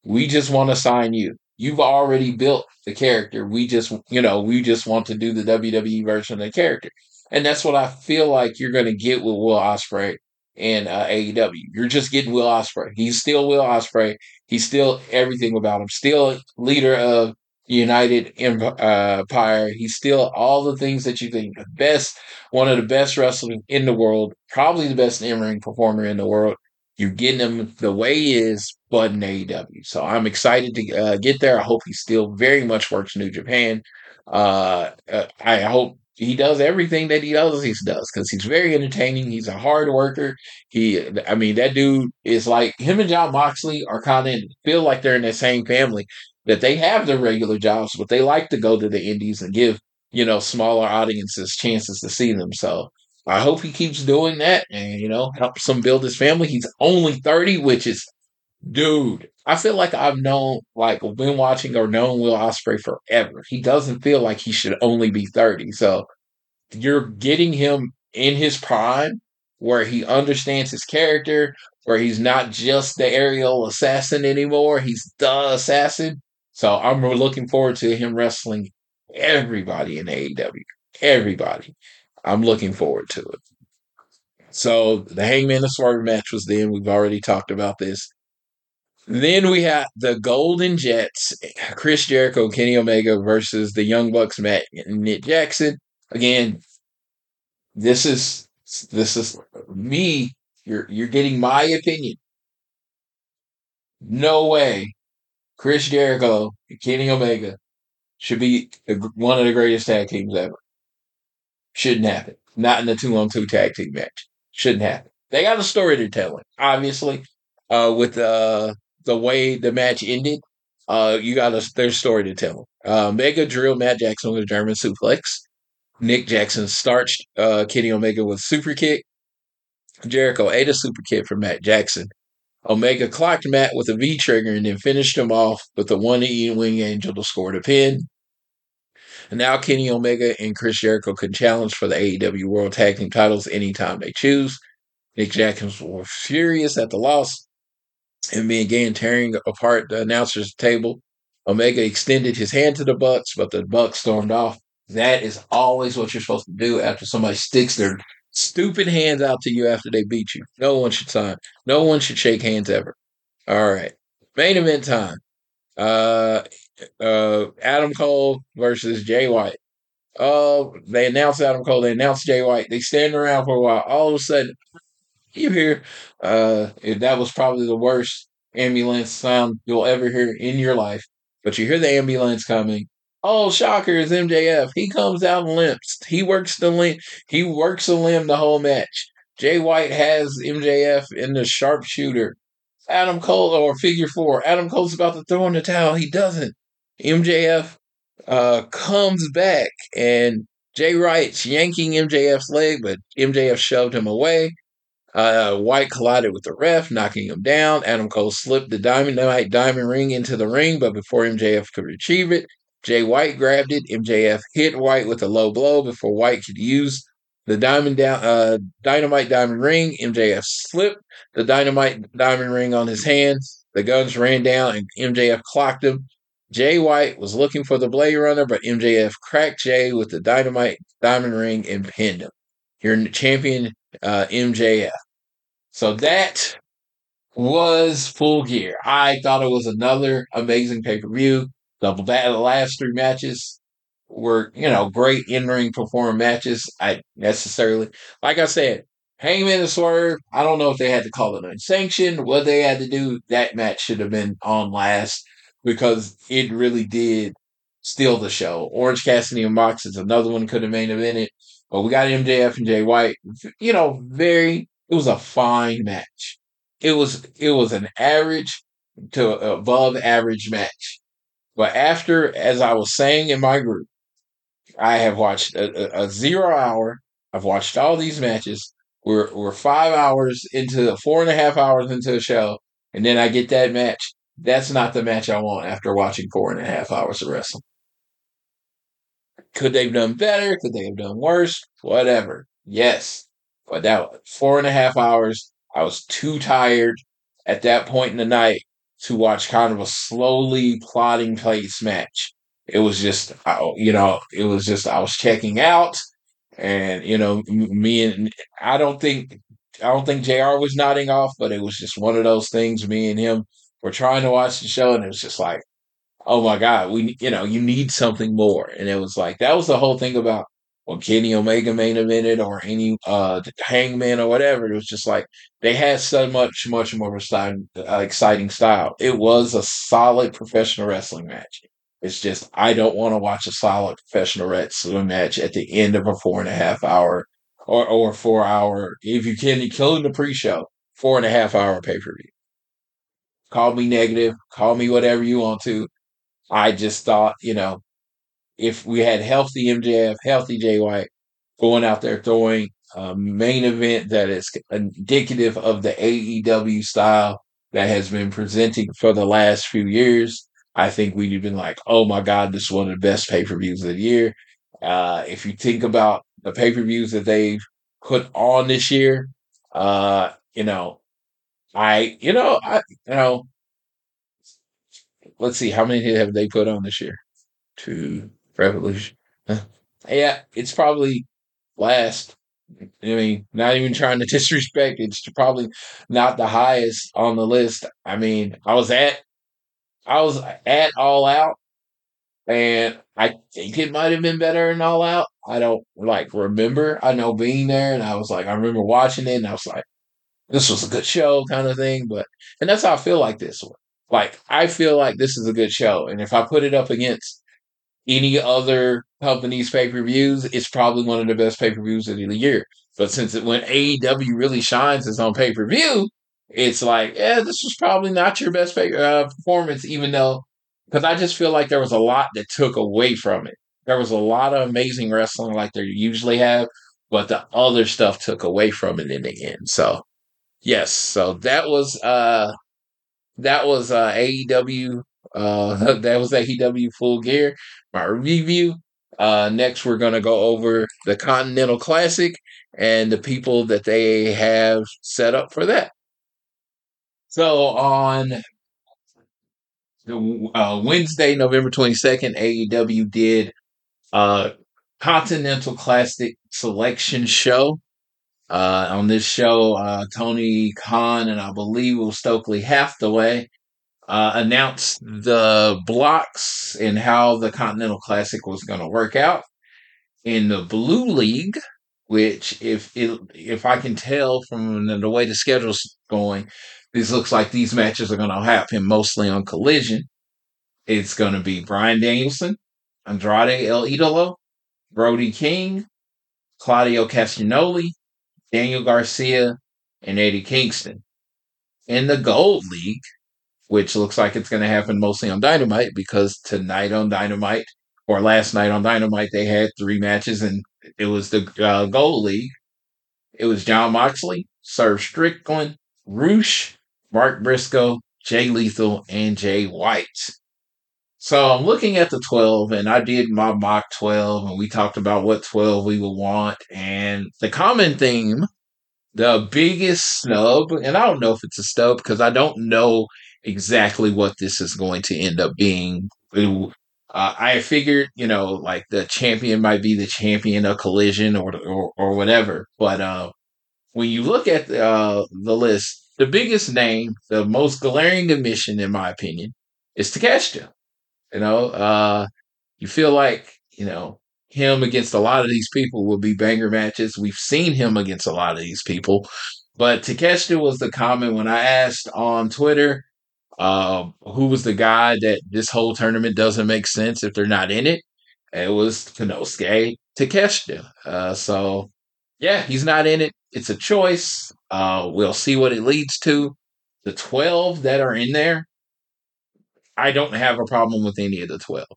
we just want to sign you. You've already built the character. We just, you know, we just want to do the WWE version of the character." And that's what I feel like you're going to get with Will Ospreay in uh, AEW. You're just getting Will Ospreay. He's still Will Ospreay. He's still everything about him. Still leader of United Empire. He's still all the things that you think the best, one of the best wrestlers in the world, probably the best in ring performer in the world. You're getting him the way he is, but in AEW. So I'm excited to uh, get there. I hope he still very much works New Japan. Uh, uh I hope he does everything that he does he does because he's very entertaining he's a hard worker he i mean that dude is like him and Jon Moxley are kind of feel like they're in the same family that they have their regular jobs but they like to go to the indies and give you know smaller audiences chances to see them so i hope he keeps doing that and you know helps him build his family he's only 30 which is dude I feel like I've known, like, been watching or known Will Ospreay forever. He doesn't feel like he should only be 30. So you're getting him in his prime where he understands his character, where he's not just the aerial assassin anymore. He's the assassin. So I'm looking forward to him wrestling everybody in AEW. Everybody. I'm looking forward to it. So the Hangman and Swerve match was then. We've already talked about this. Then we have the Golden Jets, Chris Jericho, Kenny Omega versus the Young Bucks, Matt and Nick Jackson. Again, this is this is me. You're you're getting my opinion. No way, Chris Jericho Kenny Omega should be one of the greatest tag teams ever. Shouldn't happen. Not in the two on two tag team match. Shouldn't happen. They got a story to tell. Obviously, uh, with uh, the way the match ended, uh, you got a there's story to tell. Uh, Omega drilled Matt Jackson with a German suplex. Nick Jackson starched uh, Kenny Omega with super kick. Jericho ate a super kick from Matt Jackson. Omega clocked Matt with a V trigger and then finished him off with a one E wing angel to score the pin. And now Kenny Omega and Chris Jericho can challenge for the AEW World Tag Team titles anytime they choose. Nick Jackson was furious at the loss and began tearing apart the announcer's table. Omega extended his hand to the Bucks, but the Bucks stormed off. That is always what you're supposed to do after somebody sticks their stupid hands out to you after they beat you. No one should sign. No one should shake hands ever. All right. Main event time. Uh uh Adam Cole versus Jay White. Uh, they announced Adam Cole, they announced Jay White. They stand around for a while. All of a sudden, you hear uh that was probably the worst ambulance sound you'll ever hear in your life. But you hear the ambulance coming. Oh, shocker is MJF. He comes out and limps. He works the limb. He works a limb the whole match. Jay White has MJF in the sharpshooter. Adam Cole or figure four. Adam Cole's about to throw in the towel. He doesn't. MJF uh, comes back and Jay White's yanking MJF's leg, but MJF shoved him away. Uh, White collided with the ref, knocking him down. Adam Cole slipped the Dynamite Diamond Ring into the ring, but before MJF could retrieve it, Jay White grabbed it. MJF hit White with a low blow before White could use the diamond down, uh, Dynamite Diamond Ring. MJF slipped the Dynamite Diamond Ring on his hands. The Gunns ran down, and MJF clocked him. Jay White was looking for the Blade Runner, but MJF cracked Jay with the Dynamite Diamond Ring and pinned him. Your champion, uh, MJF. So that was full gear. I thought it was another amazing pay per view. The, the last three matches were you know great in ring matches. I necessarily, like I said, Hangman and Swerve. I don't know if they had to call it unsanctioned. What they had to do, that match should have been on last because it really did steal the show. Orange Cassidy and Mox is another one could have made main evented, but we got MJF and Jay White. You know, very. It was a fine match. It was it was an average to above average match. But after, as I was saying in my group, I have watched a, a, a zero hour. I've watched all these matches. We're we're five hours into four and a half hours into a show, and then I get that match. That's not the match I want after watching four and a half hours of wrestling. Could they have done better? Could they have done worse? Whatever. Yes. But that was four and a half hours, I was too tired at that point in the night to watch kind of a slowly plotting place match. It was just, you know, it was just, I was checking out and, you know, me and I don't think, I don't think JR was nodding off, but it was just one of those things. Me and him were trying to watch the show and it was just like, oh my God, we, you know, you need something more. And it was like, that was the whole thing about when Kenny Omega main evented or any uh Hangman or whatever. It was just like they had so much, much more uh, exciting style. It was a solid professional wrestling match. It's just I don't want to watch a solid professional wrestling match at the end of a four and a half hour or or four hour. If you can, include the pre-show, four and a half hour pay per view. Call me negative, call me whatever you want to. I just thought, you know, if we had healthy MJF, healthy Jay White going out there throwing a main event that is indicative of the AEW style that has been presenting for the last few years, I think we'd have been like, oh my God, this is one of the best pay per views of the year. Uh, if you think about the pay per views that they've put on this year, uh, you know, I, you know, I, you know, let's see, how many have they put on this year? Two, Revolution. yeah, it's probably last. I mean, not even trying to disrespect. It's probably not the highest on the list. I mean, I was at, I was at All Out, and I think it might have been better than All Out. I don't like remember. I know being there, and I was like, I remember watching it, and I was like, this was a good show, kind of thing. But and that's how I feel like this one. Like I feel like this is a good show, and if I put it up against any other company's pay per views, it's probably one of the best pay per views of the year. But since it, when AEW really shines is on pay per view, it's like, yeah, this was probably not your best pay, uh, performance, even though, because I just feel like there was a lot that took away from it. There was a lot of amazing wrestling like they usually have, but the other stuff took away from it in the end. So, yes, so that was uh that was uh AEW uh that was AEW Full Gear my review. Uh, next, we're to go over the Continental Classic and the people that they have set up for that. So on the, uh, Wednesday, November 22nd, AEW did a Continental Classic selection show. Uh, on this show, uh, Tony Khan and I believe Will Stokely Hathaway uh, announced the blocks and how the Continental Classic was going to work out. In the Blue League, which if it, if I can tell from the way the schedule's going, this looks like these matches are going to happen mostly on Collision. It's going to be Bryan Danielson, Andrade El Idolo, Brody King, Claudio Castagnoli, Daniel Garcia, and Eddie Kingston. In the Gold League, which looks like it's going to happen mostly on Dynamite because tonight on Dynamite or last night on Dynamite they had three matches and it was the uh, Gold League. It was Jon Moxley, Swerve Strickland, Rush, Mark Briscoe, Jay Lethal, and Jay White. So I'm looking at the 12 and I did my mock 12 and we talked about what 12 we would want. And the common theme, the biggest snub, and I don't know if it's a snub because I don't know exactly what this is going to end up being. Uh, I figured, you know, like the champion might be the champion of Collision or or, or whatever. But uh, when you look at the, uh, the list, the biggest name, the most glaring omission, in my opinion, is Takeshita. You know, uh, you feel like you know, him against a lot of these people will be banger matches. We've seen him against a lot of these people. But Takeshita was the comment when I asked on Twitter uh, who was the guy that this whole tournament doesn't make sense if they're not in it. It was Konosuke Takeshita. Uh, so, yeah, he's not in it. It's a choice. Uh, we'll see what it leads to. The 12 that are in there, I don't have a problem with any of the 12.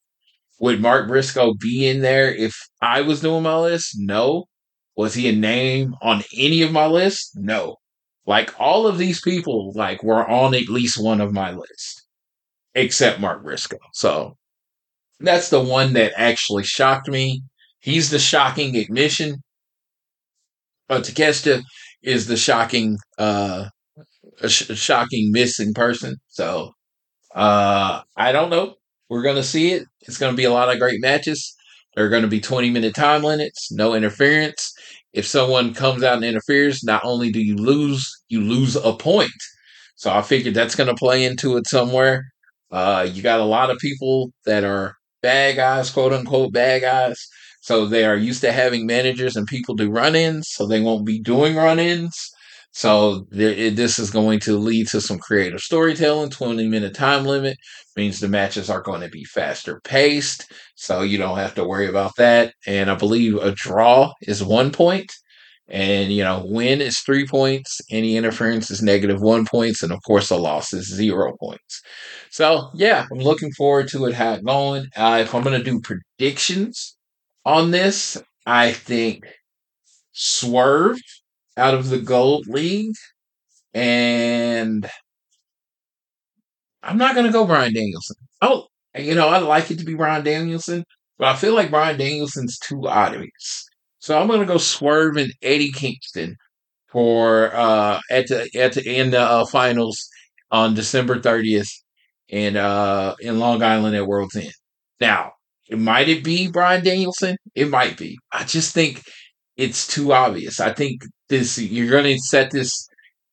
Would Mark Briscoe be in there if I was doing my list? No. Was he a name on any of my lists? No. Like all of these people, like were on at least one of my list, except Mark Briscoe. So that's the one that actually shocked me. He's the shocking admission. But Takeshita is the shocking, uh, sh- shocking missing person. So uh, I don't know. We're going to see it. It's going to be a lot of great matches. There are going to be 20 minute time limits, no interference. If someone comes out and interferes, not only do you lose, you lose a point. So I figured that's going to play into it somewhere. Uh, you got a lot of people that are bad guys, quote unquote bad guys. So they are used to having managers and people do run ins, so they won't be doing run ins. So this is going to lead to some creative storytelling. 20 minute time limit means the matches are going to be faster paced. So you don't have to worry about that. And I believe a draw is one point, And, you know, win is three points. Any interference is negative one points. And of course, a loss is zero points. So, yeah, I'm looking forward to it, how it going. Uh, if I'm going to do predictions on this, I think Swerve out of the Gold League. And I'm not going to go Bryan Danielson. Oh, you know, I'd like it to be Bryan Danielson, but I feel like Bryan Danielson's too obvious. So I'm going to go Swerve and Eddie Kingston for uh, at the at the end the uh, finals on December 30th in uh, in Long Island at World's End. Now, it might it be Bryan Danielson? It might be. I just think it's too obvious. I think this you're going to set this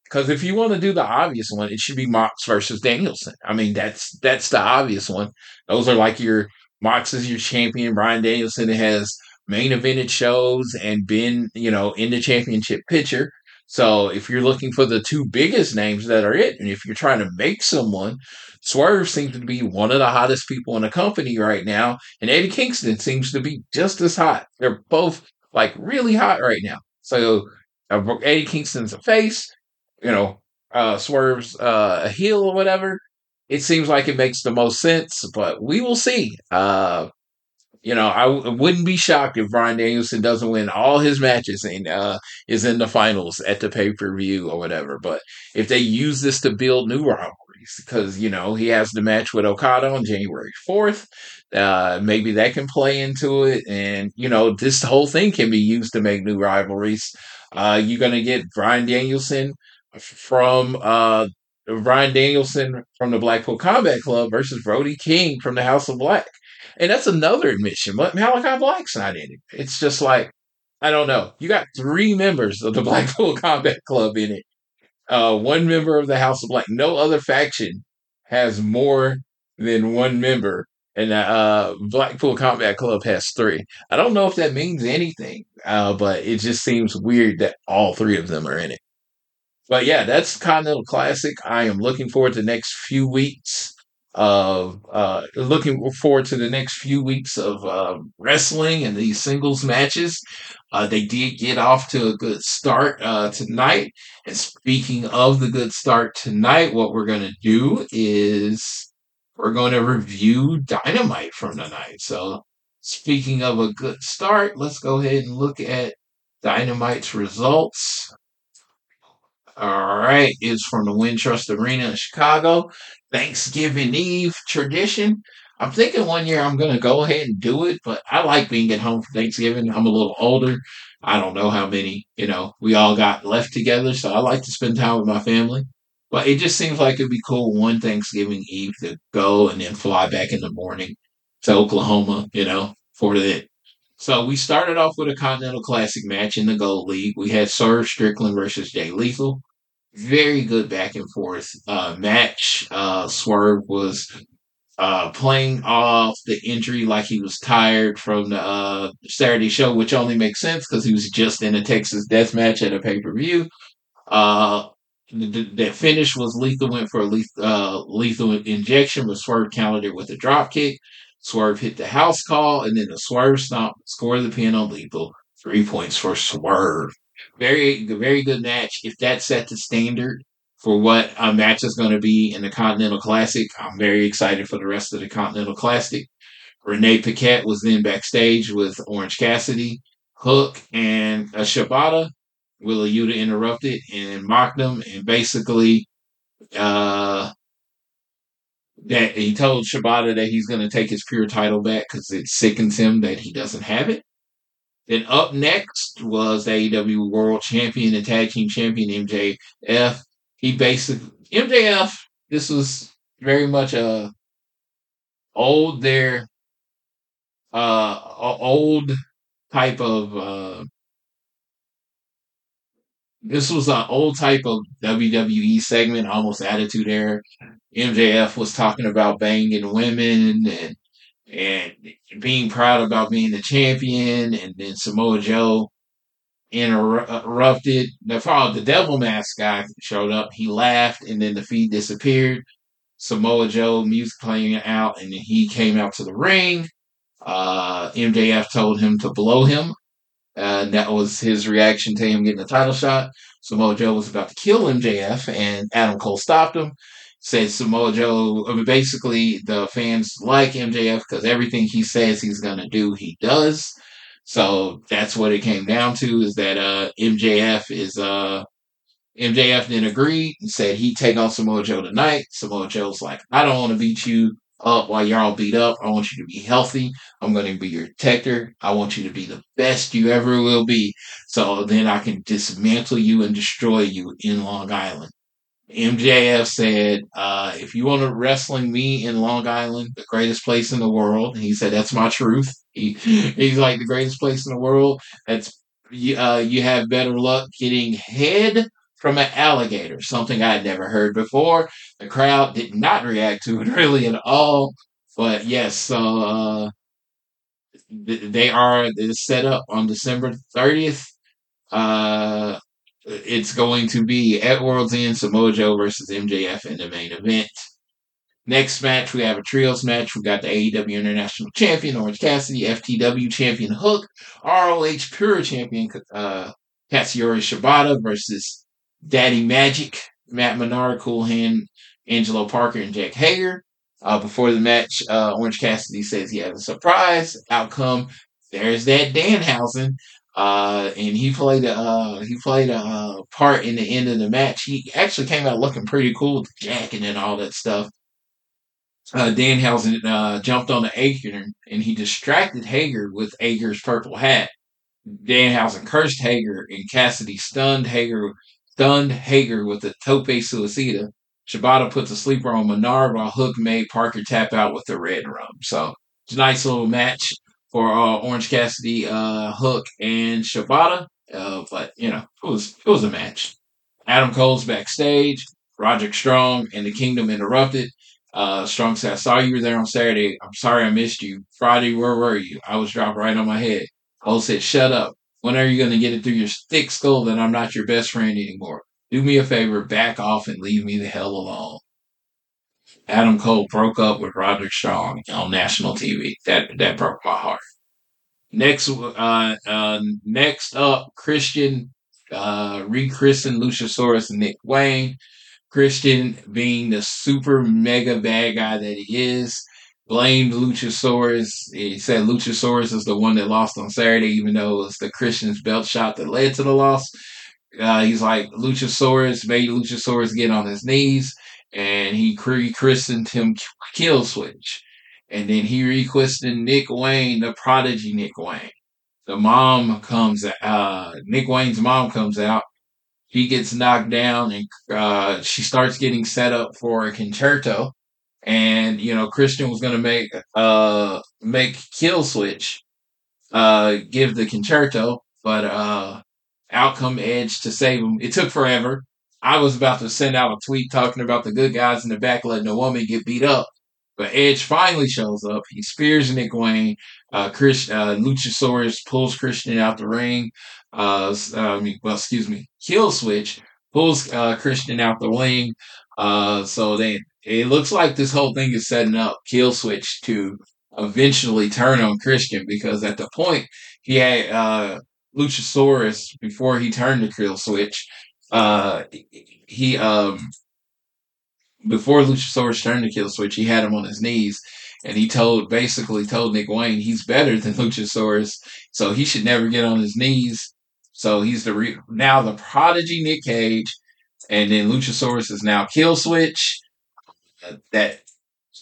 because if you want to do the obvious one, it should be Mox versus Danielson. I mean, that's that's the obvious one. Those are like your Mox is your champion. Bryan Danielson has main evented shows and been you know in the championship picture. So if you're looking for the two biggest names that are it, and if you're trying to make someone, Swerve seems to be one of the hottest people in the company right now, and Eddie Kingston seems to be just as hot. They're both like really hot right now. So uh, Eddie Kingston's a face, you know, uh, Swerve's uh, a heel or whatever. It seems like it makes the most sense, but we will see. Uh, you know, I w- wouldn't be shocked if Bryan Danielson doesn't win all his matches and uh, is in the finals at the pay per view or whatever. But if they use this to build new rivalries, because you know he has the match with Okada on January fourth, uh, maybe that can play into it, and you know this whole thing can be used to make new rivalries. Uh, you're gonna get Bryan Danielson from uh, Bryan Danielson from the Blackpool Combat Club versus Brody King from the House of Black. And that's another admission. But Malachi Black's not in it. It's just like, I don't know. You got three members of the Blackpool Combat Club in it. Uh, one member of the House of Black. No other faction has more than one member. And uh, Blackpool Combat Club has three. I don't know if that means anything, uh, but it just seems weird that all three of them are in it. But yeah, that's Continental Classic. I am looking forward to the next few weeks of uh, looking forward to the next few weeks of uh, wrestling and these singles matches. Uh, they did get off to a good start uh, tonight. And speaking of the good start tonight, what we're going to do is we're going to review Dynamite from tonight. So, speaking of a good start, let's go ahead and look at Dynamite's results. All right, it's from the Wintrust Arena in Chicago. Thanksgiving Eve tradition. I'm thinking one year I'm to go ahead and do it, but I like being at home for Thanksgiving. I'm a little older. I don't know how many, you know, we all got left together, so I like to spend time with my family. But it just seems like it'd be cool one Thanksgiving Eve to go and then fly back in the morning to Oklahoma, you know, for that. So we started off with a Continental Classic match in the Gold League. We had Swerve Strickland versus Jay Lethal very good back and forth uh, match. Uh, Swerve was uh, playing off the injury like he was tired from the uh, Saturday show, which only makes sense because he was just in a Texas death match at a pay per view. Uh, the, the, finish was Lethal went for a lethal, uh, lethal injection, but Swerve countered it with a drop kick. Swerve hit the house call, and then the Swerve stomp, score the pin on Lethal. Three points for Swerve. Very, very good match. If that set the standard for what a match is going to be in the Continental Classic, I'm very excited for the rest of the Continental Classic. Renee Paquette was then backstage with Orange Cassidy, Hook, and a Shibata. Wheeler Yuta interrupted and mocked them and basically, uh, that he told Shibata that he's going to take his pure title back because it sickens him that he doesn't have it. Then up next was AEW World Champion and Tag Team Champion MJF. He basically MJF. This was very much a old there, uh, old type of. Uh, this was an old type of WWE segment, almost Attitude Era. MJF was talking about banging women and and being proud about being the champion, and then Samoa Joe interrupted. The the Devil Mask guy showed up. He laughed, and then the feed disappeared. Samoa Joe music playing out, and then he came out to the ring. Uh, MJF told him to blow him. and that was his reaction to him getting the title shot. Samoa Joe was about to kill MJF, and Adam Cole stopped him said Samoa Joe. I mean, basically, the fans like MJF because everything he says he's gonna do, he does. So that's what it came down to is that uh, MJF is uh, MJF then agreed and said he'd take on Samoa Joe tonight. Samoa Joe's like, I don't want to beat you up while you're all beat up. I want you to be healthy. I'm going to be your protector. I want you to be the best you ever will be. So then I can dismantle you and destroy you in Long Island. MJF said, uh, if you want to wrestling me in Long Island, the greatest place in the world, he said, that's my truth. He, he's like the greatest place in the world. That's, uh, you have better luck getting head from an alligator, something I'd never heard before. The crowd did not react to it really at all. But yes, so, uh, they are set up on December 30th. Uh, it's going to be at World's End Samoa Joe versus MJF in the main event. Next match, we have a trios match. We got the AEW International Champion Orange Cassidy, FTW Champion Hook, ROH Pure Champion uh, Katsuyori Shibata versus Daddy Magic, Matt Menard, Cool Hand, Angelo Parker, and Jack Hager. Uh, before the match, uh, Orange Cassidy says he has a surprise outcome. There's that Danhausen uh, and he played a uh, he played a uh, part in the end of the match. He actually came out looking pretty cool, with jacking and all that stuff. Uh, Danhausen uh, jumped on the Hager and he distracted Hager with Hager's purple hat. Danhausen cursed Hager and Cassidy stunned Hager stunned Hager with a tope suicida. Shibata puts a sleeper on Menard while Hook made Parker tap out with the Redrum. So it's a nice little match for uh, Orange Cassidy, uh, Hook, and Shibata. Uh, but you know, it was it was a match. Adam Cole's backstage. Roderick Strong and the Kingdom interrupted. Uh, Strong said, "I saw you were there on Saturday. I'm sorry I missed you. Friday, where were you? I was dropped right on my head." Cole said, "Shut up. When are you going to get it through your thick skull that I'm not your best friend anymore? Do me a favor, back off and leave me the hell alone." Adam Cole broke up with Roderick Strong on national TV. That that broke my heart. Next, uh, uh, next up, Christian uh, rechristened Luchasaurus Nick Wayne. Christian, being the super mega bad guy that he is, blamed Luchasaurus. He said Luchasaurus is the one that lost on Saturday, even though it was the Christian's belt shot that led to the loss. Uh, he's like Luchasaurus made Luchasaurus get on his knees and he rechristened him Kill Switch. And then he requested Nick Wayne, the prodigy Nick Wayne. The mom comes, uh, Nick Wayne's mom comes out. He gets knocked down and, uh, she starts getting set up for a Con-Chair-To. And, you know, Christian was going to make, uh, make Kill Switch, uh, give the Con-Chair-To, but, uh, outcome Edge to save him. It took forever. I was about to send out a tweet talking about the good guys in the back letting a woman get beat up. But Edge finally shows up. He spears Nick Wayne. Uh, Chris, uh, Luchasaurus pulls Christian out the ring. Uh, I mean, well, excuse me, Killswitch pulls uh, Christian out the ring. Uh, so they, it looks like this whole thing is setting up Killswitch to eventually turn on Christian because at the point he had uh, Luchasaurus before he turned to Killswitch. Uh, he um before Luchasaurus turned to Killswitch, he had him on his knees, and he told basically told Nick Wayne he's better than Luchasaurus, so he should never get on his knees. So he's the re- now the prodigy Nick Cage, and then Luchasaurus is now Killswitch. Uh, that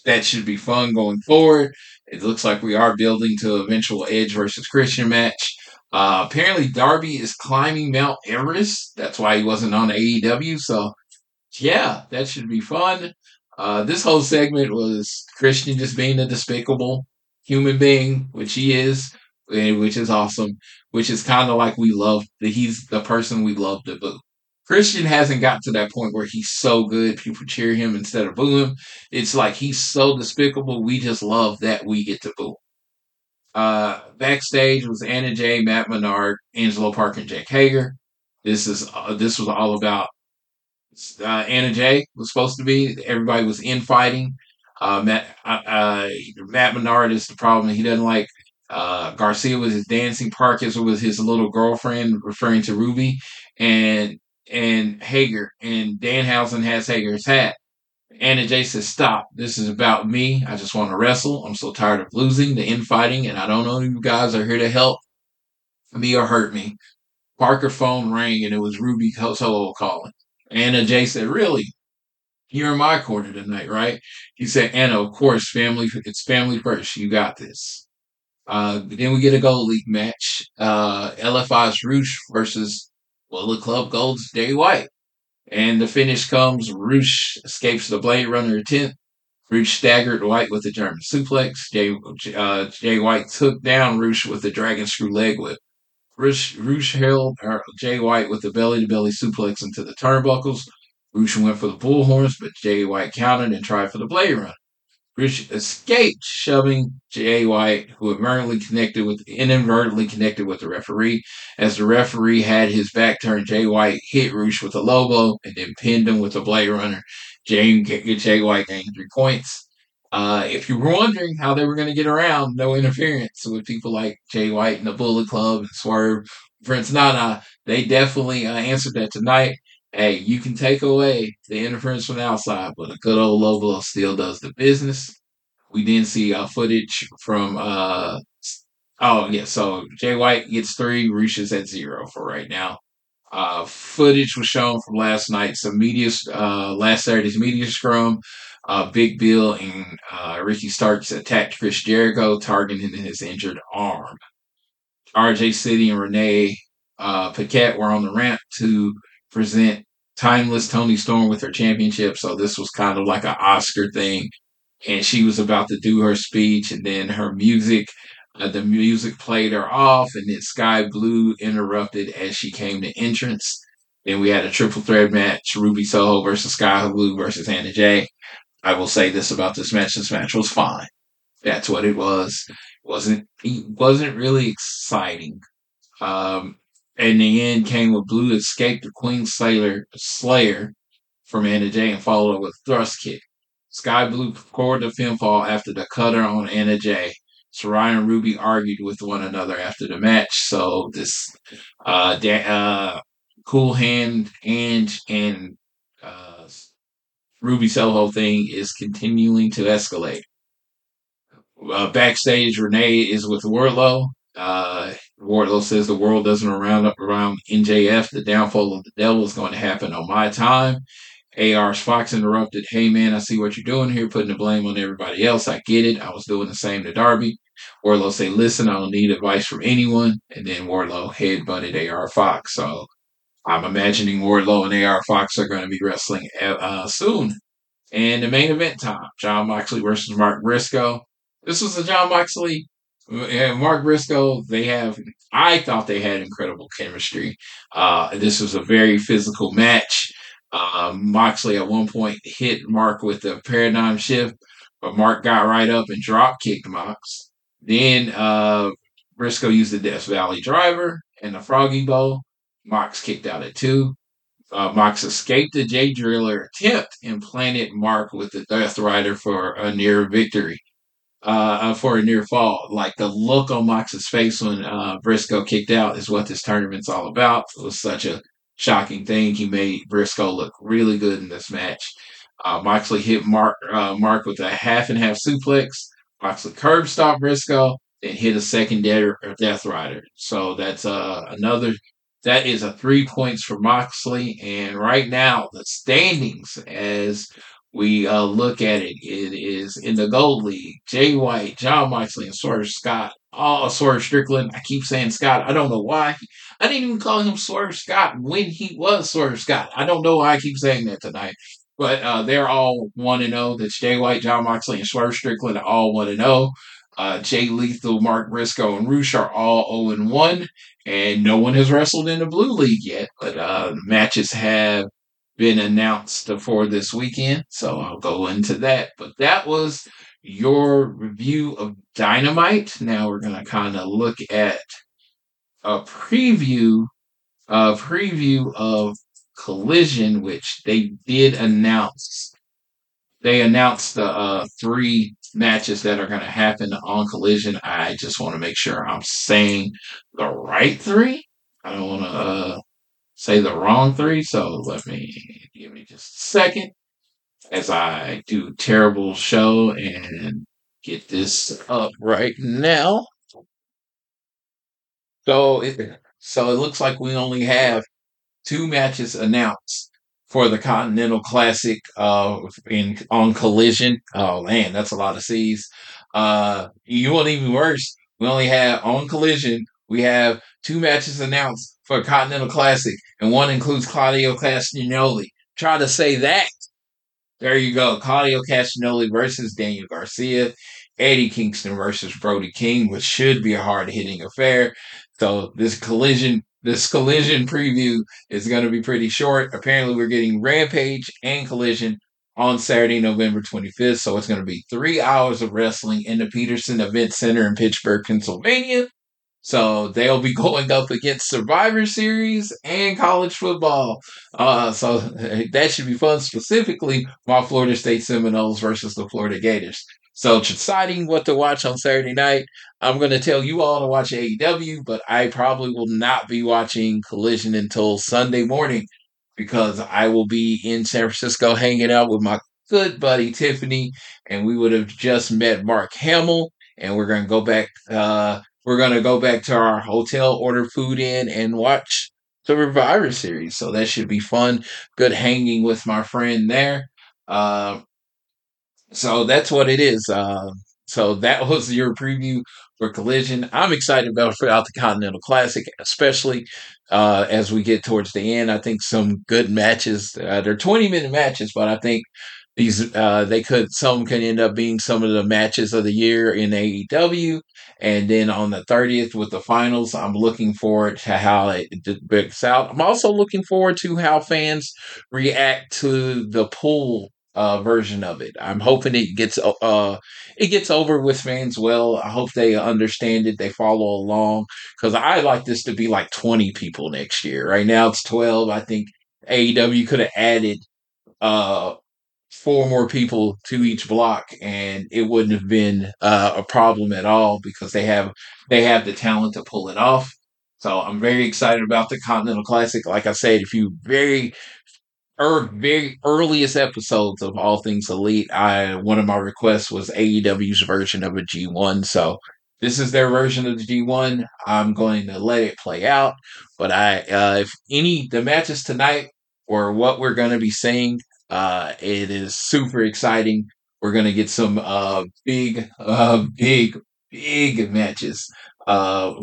that should be fun going forward. It looks like we are building to eventual Edge versus Christian match. Uh, apparently, Darby is climbing Mount Everest. That's why he wasn't on AEW. So, yeah, that should be fun. Uh, this whole segment was Christian just being a despicable human being, which he is, which is awesome. Which is kind of like we love that he's the person we love to boo. Christian hasn't got to that point where he's so good, people cheer him instead of boo him. It's like he's so despicable, we just love that we get to boo. Uh, backstage was Anna Jay, Matt Menard, Angelo Park, and Jake Hager. This is uh, this was all about uh, Anna Jay was supposed to be. Everybody was infighting. Uh, Matt uh, uh, Matt Menard is the problem. He doesn't like uh, Garcia was his dancing. Parkes was his little girlfriend, referring to Ruby, and and Hager and Danhausen has Hager's hat. Anna Jay says, Stop. This is about me. I just want to wrestle. I'm so tired of losing, the infighting, and I don't know if you guys are here to help me or hurt me. Parker phone rang and it was Ruby Soho calling. Anna Jay said, Really? You're in my corner tonight, right? He said, Anna, of course, family, it's family first. You got this. Uh, then we get a gold league match. Uh, LFI's Rush versus Bullet Club Gold's Jay White. And the finish comes. Rush escapes the Blade Runner attempt. Rush staggered White with a German suplex. Jay, uh, Jay White took down Rush with a dragon screw leg whip. Rush, Rush held Jay White with a belly to belly suplex into the turnbuckles. Rush went for the bullhorns, but Jay White countered and tried for the Blade Runner. Rush escaped, shoving Jay White, who inadvertently connected with inadvertently connected with the referee. As the referee had his back turned, Jay White hit Rush with a low blow and then pinned him with a blade runner. Jay, Jay White gained three points. Uh, if you were wondering how they were going to get around no interference with people like Jay White and the Bullet Club and Swerve, Prince Nana, they definitely uh, answered that tonight hey, you can take away the interference from the outside, but a good old low blow still does the business. We didn't see uh, footage from. Uh, oh yeah, so Jay White gets three, reaches at zero for right now. Uh, footage was shown from last night. Some media, uh, last Saturday's media scrum. Uh, Big Bill and uh, Ricky Starks attacked Chris Jericho, targeting his injured arm. RJ City and Renee uh, Paquette were on the ramp to present Timeless Toni Storm with her championship. So this was kind of like an Oscar thing. And she was about to do her speech, and then her music, uh, the music played her off, and then Skye Blue interrupted as she came to entrance. Then we had a triple threat match: Ruby Soho versus Skye Blue versus Anna Jay. I will say this about this match: this match was fine. That's what it was. It wasn't it wasn't really exciting. Um, in the end came with Blue escaped the Queen Slayer, Slayer from Anna Jay and followed up with thrust kick. Skye Blue scored the pinfall after the cutter on Anna Jay. Saraya and Ruby argued with one another after the match. So this uh, da- uh, cool hand and and uh, Ruby Soho thing is continuing to escalate. Uh, backstage, Renee is with Wardlow. Uh, Wardlow says the world doesn't round up around MJF. The downfall of the devil is going to happen on my time. AR Fox interrupted. Hey man, I see what you're doing here, putting the blame on everybody else. I get it. I was doing the same to Darby. Wardlow say, listen, I don't need advice from anyone. And then Wardlow head butted AR Fox. So I'm imagining Wardlow and AR Fox are going to be wrestling uh, soon. And the main event time, Jon Moxley versus Mark Briscoe. This was a Jon Moxley and Mark Briscoe, they have. I thought they had incredible chemistry. Uh, this was a very physical match. Uh, Moxley at one point hit Mark with a paradigm shift. but Mark got right up and drop kicked Mox. Then uh, Briscoe used the Death Valley driver and the Froggy Bow. Mox kicked out at two. Uh, Mox escaped the Jay Driller attempt and planted Mark with the Death Rider for a near victory, uh, uh, for a near fall. Like the look on Mox's face when uh, Briscoe kicked out is what this tournament's all about. It was such a shocking thing. He made Briscoe look really good in this match. Uh, Moxley hit Mark uh, Mark with a half and half suplex. Moxley curb stopped Briscoe, and hit a second Death Rider. So that's uh, another that is a three points for Moxley. And right now, the standings as we uh, look at it, it is in the Gold League. Jay White, Jon Moxley, and Swerve Scott. Oh, Swerve Strickland. I keep saying Scott. I don't know why. I didn't even call him Swerve Scott when he was Swerve Scott. I don't know why I keep saying that tonight. But uh, they're all 1 and 0. That's Jay White, Jon Moxley, and Swerve Strickland all 1 and 0. Uh, Jay Lethal, Mark Briscoe, and Rush are all 0 and 1 and no one has wrestled in the blue league yet. But uh, matches have been announced for this weekend, so I'll go into that. But that was your review of Dynamite. Now we're gonna kind of look at a preview, a preview of Collision, which they did announce. They announced the uh, three matches that are going to happen on Collision. I just want to make sure I'm saying the right three. I don't want to uh, say the wrong three. So let me give me just a second as I do terrible show and get this up right now. So it so it looks like we only have two matches announced for the Continental Classic uh, in on Collision. Oh man, that's a lot of C's. Uh, you want even worse. We only have on Collision. We have two matches announced for Continental Classic, and one includes Claudio Castagnoli. Try to say that. There you go. Claudio Castagnoli versus Daniel Garcia. Eddie Kingston versus Brody King, which should be a hard hitting affair. So this collision this collision preview is going to be pretty short. Apparently, we're getting Rampage and Collision on Saturday, November 25th. So it's going to be three hours of wrestling in the Petersen Event Center in Pittsburgh, Pennsylvania. So they'll be going up against Survivor Series and college football. Uh, so that should be fun, specifically my Florida State Seminoles versus the Florida Gators. So deciding what to watch on Saturday night, I'm going to tell you all to watch AEW, but I probably will not be watching Collision until Sunday morning because I will be in San Francisco hanging out with my good buddy Tiffany, and we would have just met Mark Hamill, and we're going to go back. Uh, we're to go back to our hotel, order food in, and watch the Survivor Series. So that should be fun. Good hanging with my friend there. Uh, so that's what it is. Uh, so that was your preview for Collision. I'm excited about throughout the Continental Classic, especially uh, as we get towards the end. I think some good matches. Uh, they're 20 minute matches, but I think these uh, they could some can end up being some of the matches of the year in AEW. And then on the 30th with the finals, I'm looking forward to how it breaks out. I'm also looking forward to how fans react to the pool uh, version of it. I'm hoping it gets uh, it gets over with fans well. I hope they understand it. They follow along because I like this to be like 20 people next year. Right now it's 12. I think AEW could have added uh, four more people to each block, and it wouldn't have been uh, a problem at all because they have they have the talent to pull it off. So I'm very excited about the Continental Classic. Like I said, if you very er, very earliest episodes of All Things Elite, I one of my requests was AEW's version of a G1. So this is their version of the G1. I'm going to let it play out. But I, uh, if any the matches tonight or what we're going to be seeing, uh, it is super exciting. We're going to get some uh, big, uh, big, big matches uh,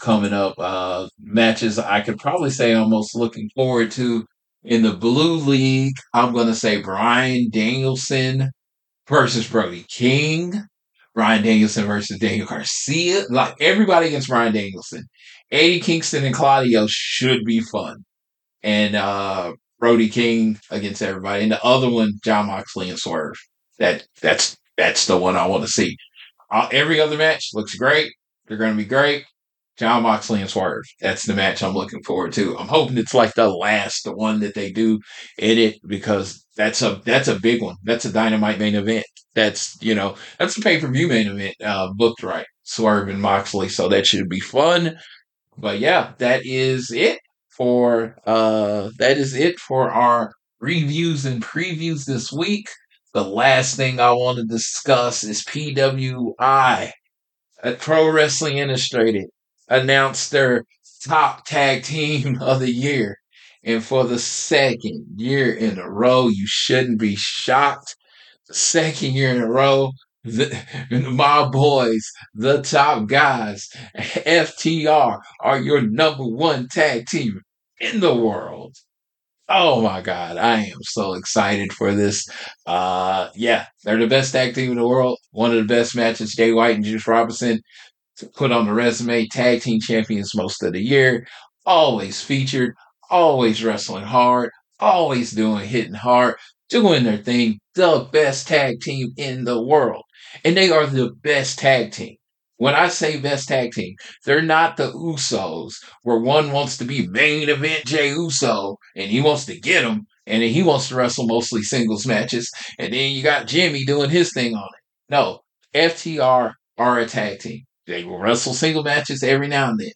coming up. Uh, matches I could probably say almost looking forward to in the Blue League, I'm going to say Bryan Danielson versus Brody King. Bryan Danielson versus Daniel Garcia. Like everybody against Bryan Danielson. Eddie Kingston and Claudio should be fun. And uh Brody King against everybody. And the other one, Jon Moxley and Swerve. That that's that's the one I want to see. Uh, every other match looks great. They're going to be great. Jon Moxley and Swerve. That's the match I'm looking forward to. I'm hoping it's like the last, the one that they do in it because that's a that's a big one. That's a dynamite main event. That's you know that's a pay per view main event uh, booked right. Swerve and Moxley, so that should be fun. But yeah, that is it for uh that is it for our reviews and previews this week. The last thing I want to discuss is PWI at Pro Wrestling Illustrated announced their top tag team of the year. And for the second year in a row, you shouldn't be shocked. The second year in a row, the, my boys, the top guys, FTR, are your number one tag team in the world. Oh my God, I am so excited for this. Uh, yeah, they're the best tag team in the world. One of the best matches, Jay White and Juice Robinson to put on the resume. Tag team champions most of the year. Always featured. Always wrestling hard. Always doing hitting hard. Doing their thing. The best tag team in the world. And they are the best tag team. When I say best tag team, they're not the Usos, where one wants to be main event Jay Uso and he wants to get them, and then he wants to wrestle mostly singles matches, and then you got Jimmy doing his thing on it. No, FTR are a tag team. They will wrestle single matches every now and then.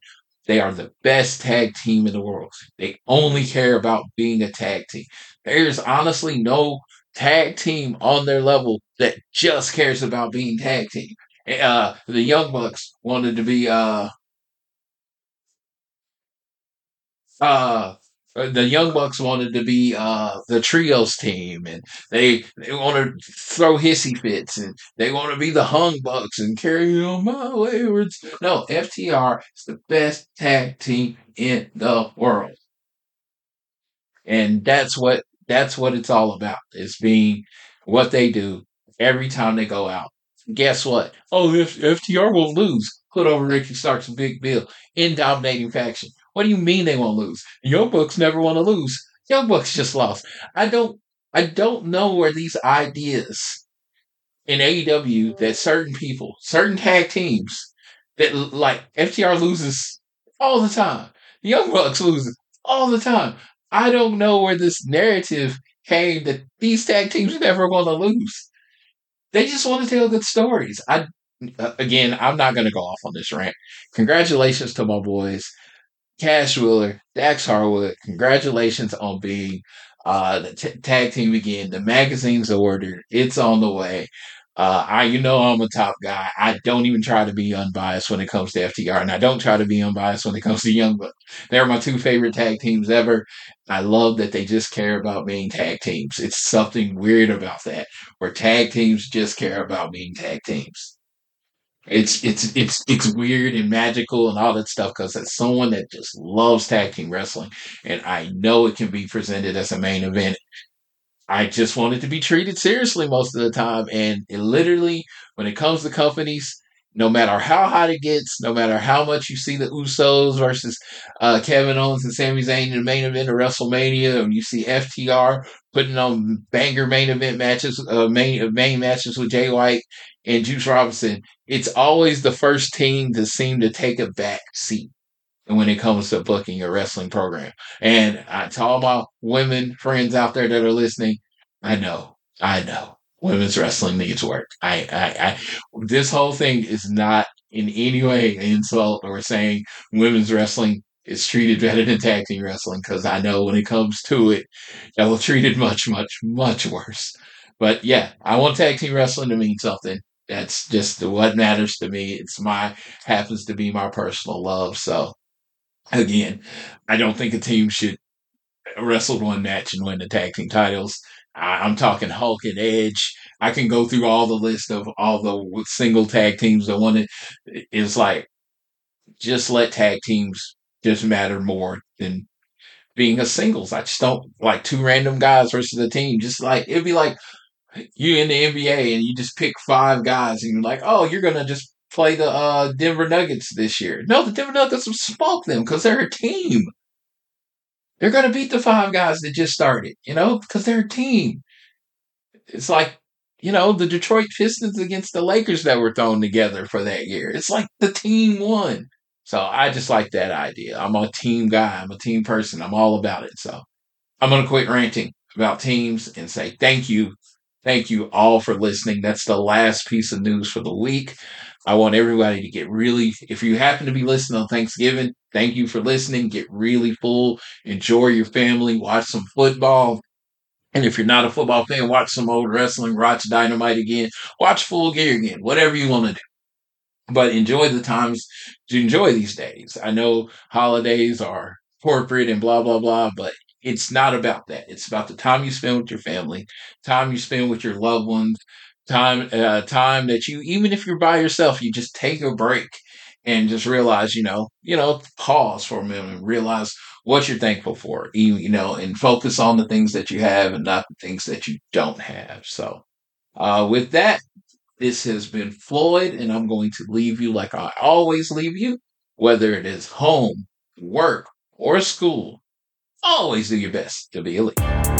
They are the best tag team in the world. They only care about being a tag team. There's honestly no tag team on their level that just cares about being tag team. Uh, the Young Bucks wanted to be uh, uh, the Young Bucks wanted to be uh, the trios team, and they they want to throw hissy fits, and they want to be the Hung Bucks and carry on my waywards. No, FTR is the best tag team in the world, and that's what that's what it's all about. Is being what they do every time they go out. Guess what? Oh, if FTR will lose, put over Ricky Starks Big Bill in dominating faction. What do you mean they won't lose? Young Bucks never want to lose. Young Bucks just lost. I don't I don't know where these ideas in AEW that certain people, certain tag teams that like FTR loses all the time. Young Bucks loses all the time. I don't know where this narrative came that these tag teams are never going to lose. They just want to tell good stories. I again, I'm not going to go off on this rant. Congratulations to my boys. Cash Wheeler, Dax Harwood, congratulations on being uh, the t- tag team again. The magazine's ordered. It's on the way. Uh, I, you know, I'm a top guy. I don't even try to be unbiased when it comes to FTR, and I don't try to be unbiased when it comes to Young Bucks. They're my two favorite tag teams ever. I love that they just care about being tag teams. It's something weird about that, where tag teams just care about being tag teams. It's it's it's it's weird and magical and all that stuff because it's someone that just loves tag team wrestling, and I know it can be presented as a main event. I just want it to be treated seriously most of the time, and it literally, when it comes to companies, no matter how hot it gets, no matter how much you see the Usos versus uh, Kevin Owens and Sami Zayn in the main event of WrestleMania, and you see FTR putting on banger main event matches, uh, main main matches with Jay White and Juice Robinson, it's always the first team to seem to take a back seat when it comes to booking a wrestling program. And I, to all my women friends out there that are listening, I know, I know, women's wrestling needs work. I, I, I this whole thing is not in any way an insult or saying women's wrestling is treated better than tag team wrestling because I know when it comes to it, y'all treat it much, much, much worse. But yeah, I want tag team wrestling to mean something. That's just what matters to me. It's my happens to be my personal love. So again, I don't think a team should wrestle one match and win the tag team titles. I, am talking Hulk and Edge. I can go through all the list of all the single tag teams. The one It's like, just let tag teams just matter more than being a singles. I just don't like two random guys versus a team. Just like it'd be like you in the NBA and you just pick five guys and you're like, oh, you're gonna just play the uh, Denver Nuggets this year. No, the Denver Nuggets will smoke them because they're a team. They're gonna beat the five guys that just started, you know, because they're a team. It's like you know, the Detroit Pistons against the Lakers that were thrown together for that year. It's like the team won. So I just like that idea. I'm a team guy. I'm a team person. I'm all about it. So I'm going to quit ranting about teams and say thank you. Thank you all for listening. That's the last piece of news for the week. I want everybody to get really, if you happen to be listening on Thanksgiving, thank you for listening. Get really full. Enjoy your family. Watch some football. And if you're not a football fan, watch some old wrestling, watch Dynamite again, watch Full Gear again, whatever you want to do but enjoy the times enjoy these days. I know holidays are corporate and blah blah blah, but it's not about that. It's about the time you spend with your family, time you spend with your loved ones, time uh, time that you even if you're by yourself, you just take a break and just realize, you know, you know, pause for a minute and realize what you're thankful for, you, you know, and focus on the things that you have and not the things that you don't have. So, uh, with that, this has been Floyd, and I'm going to leave you like I always leave you, whether it is home, work, or school. Always do your best to be elite.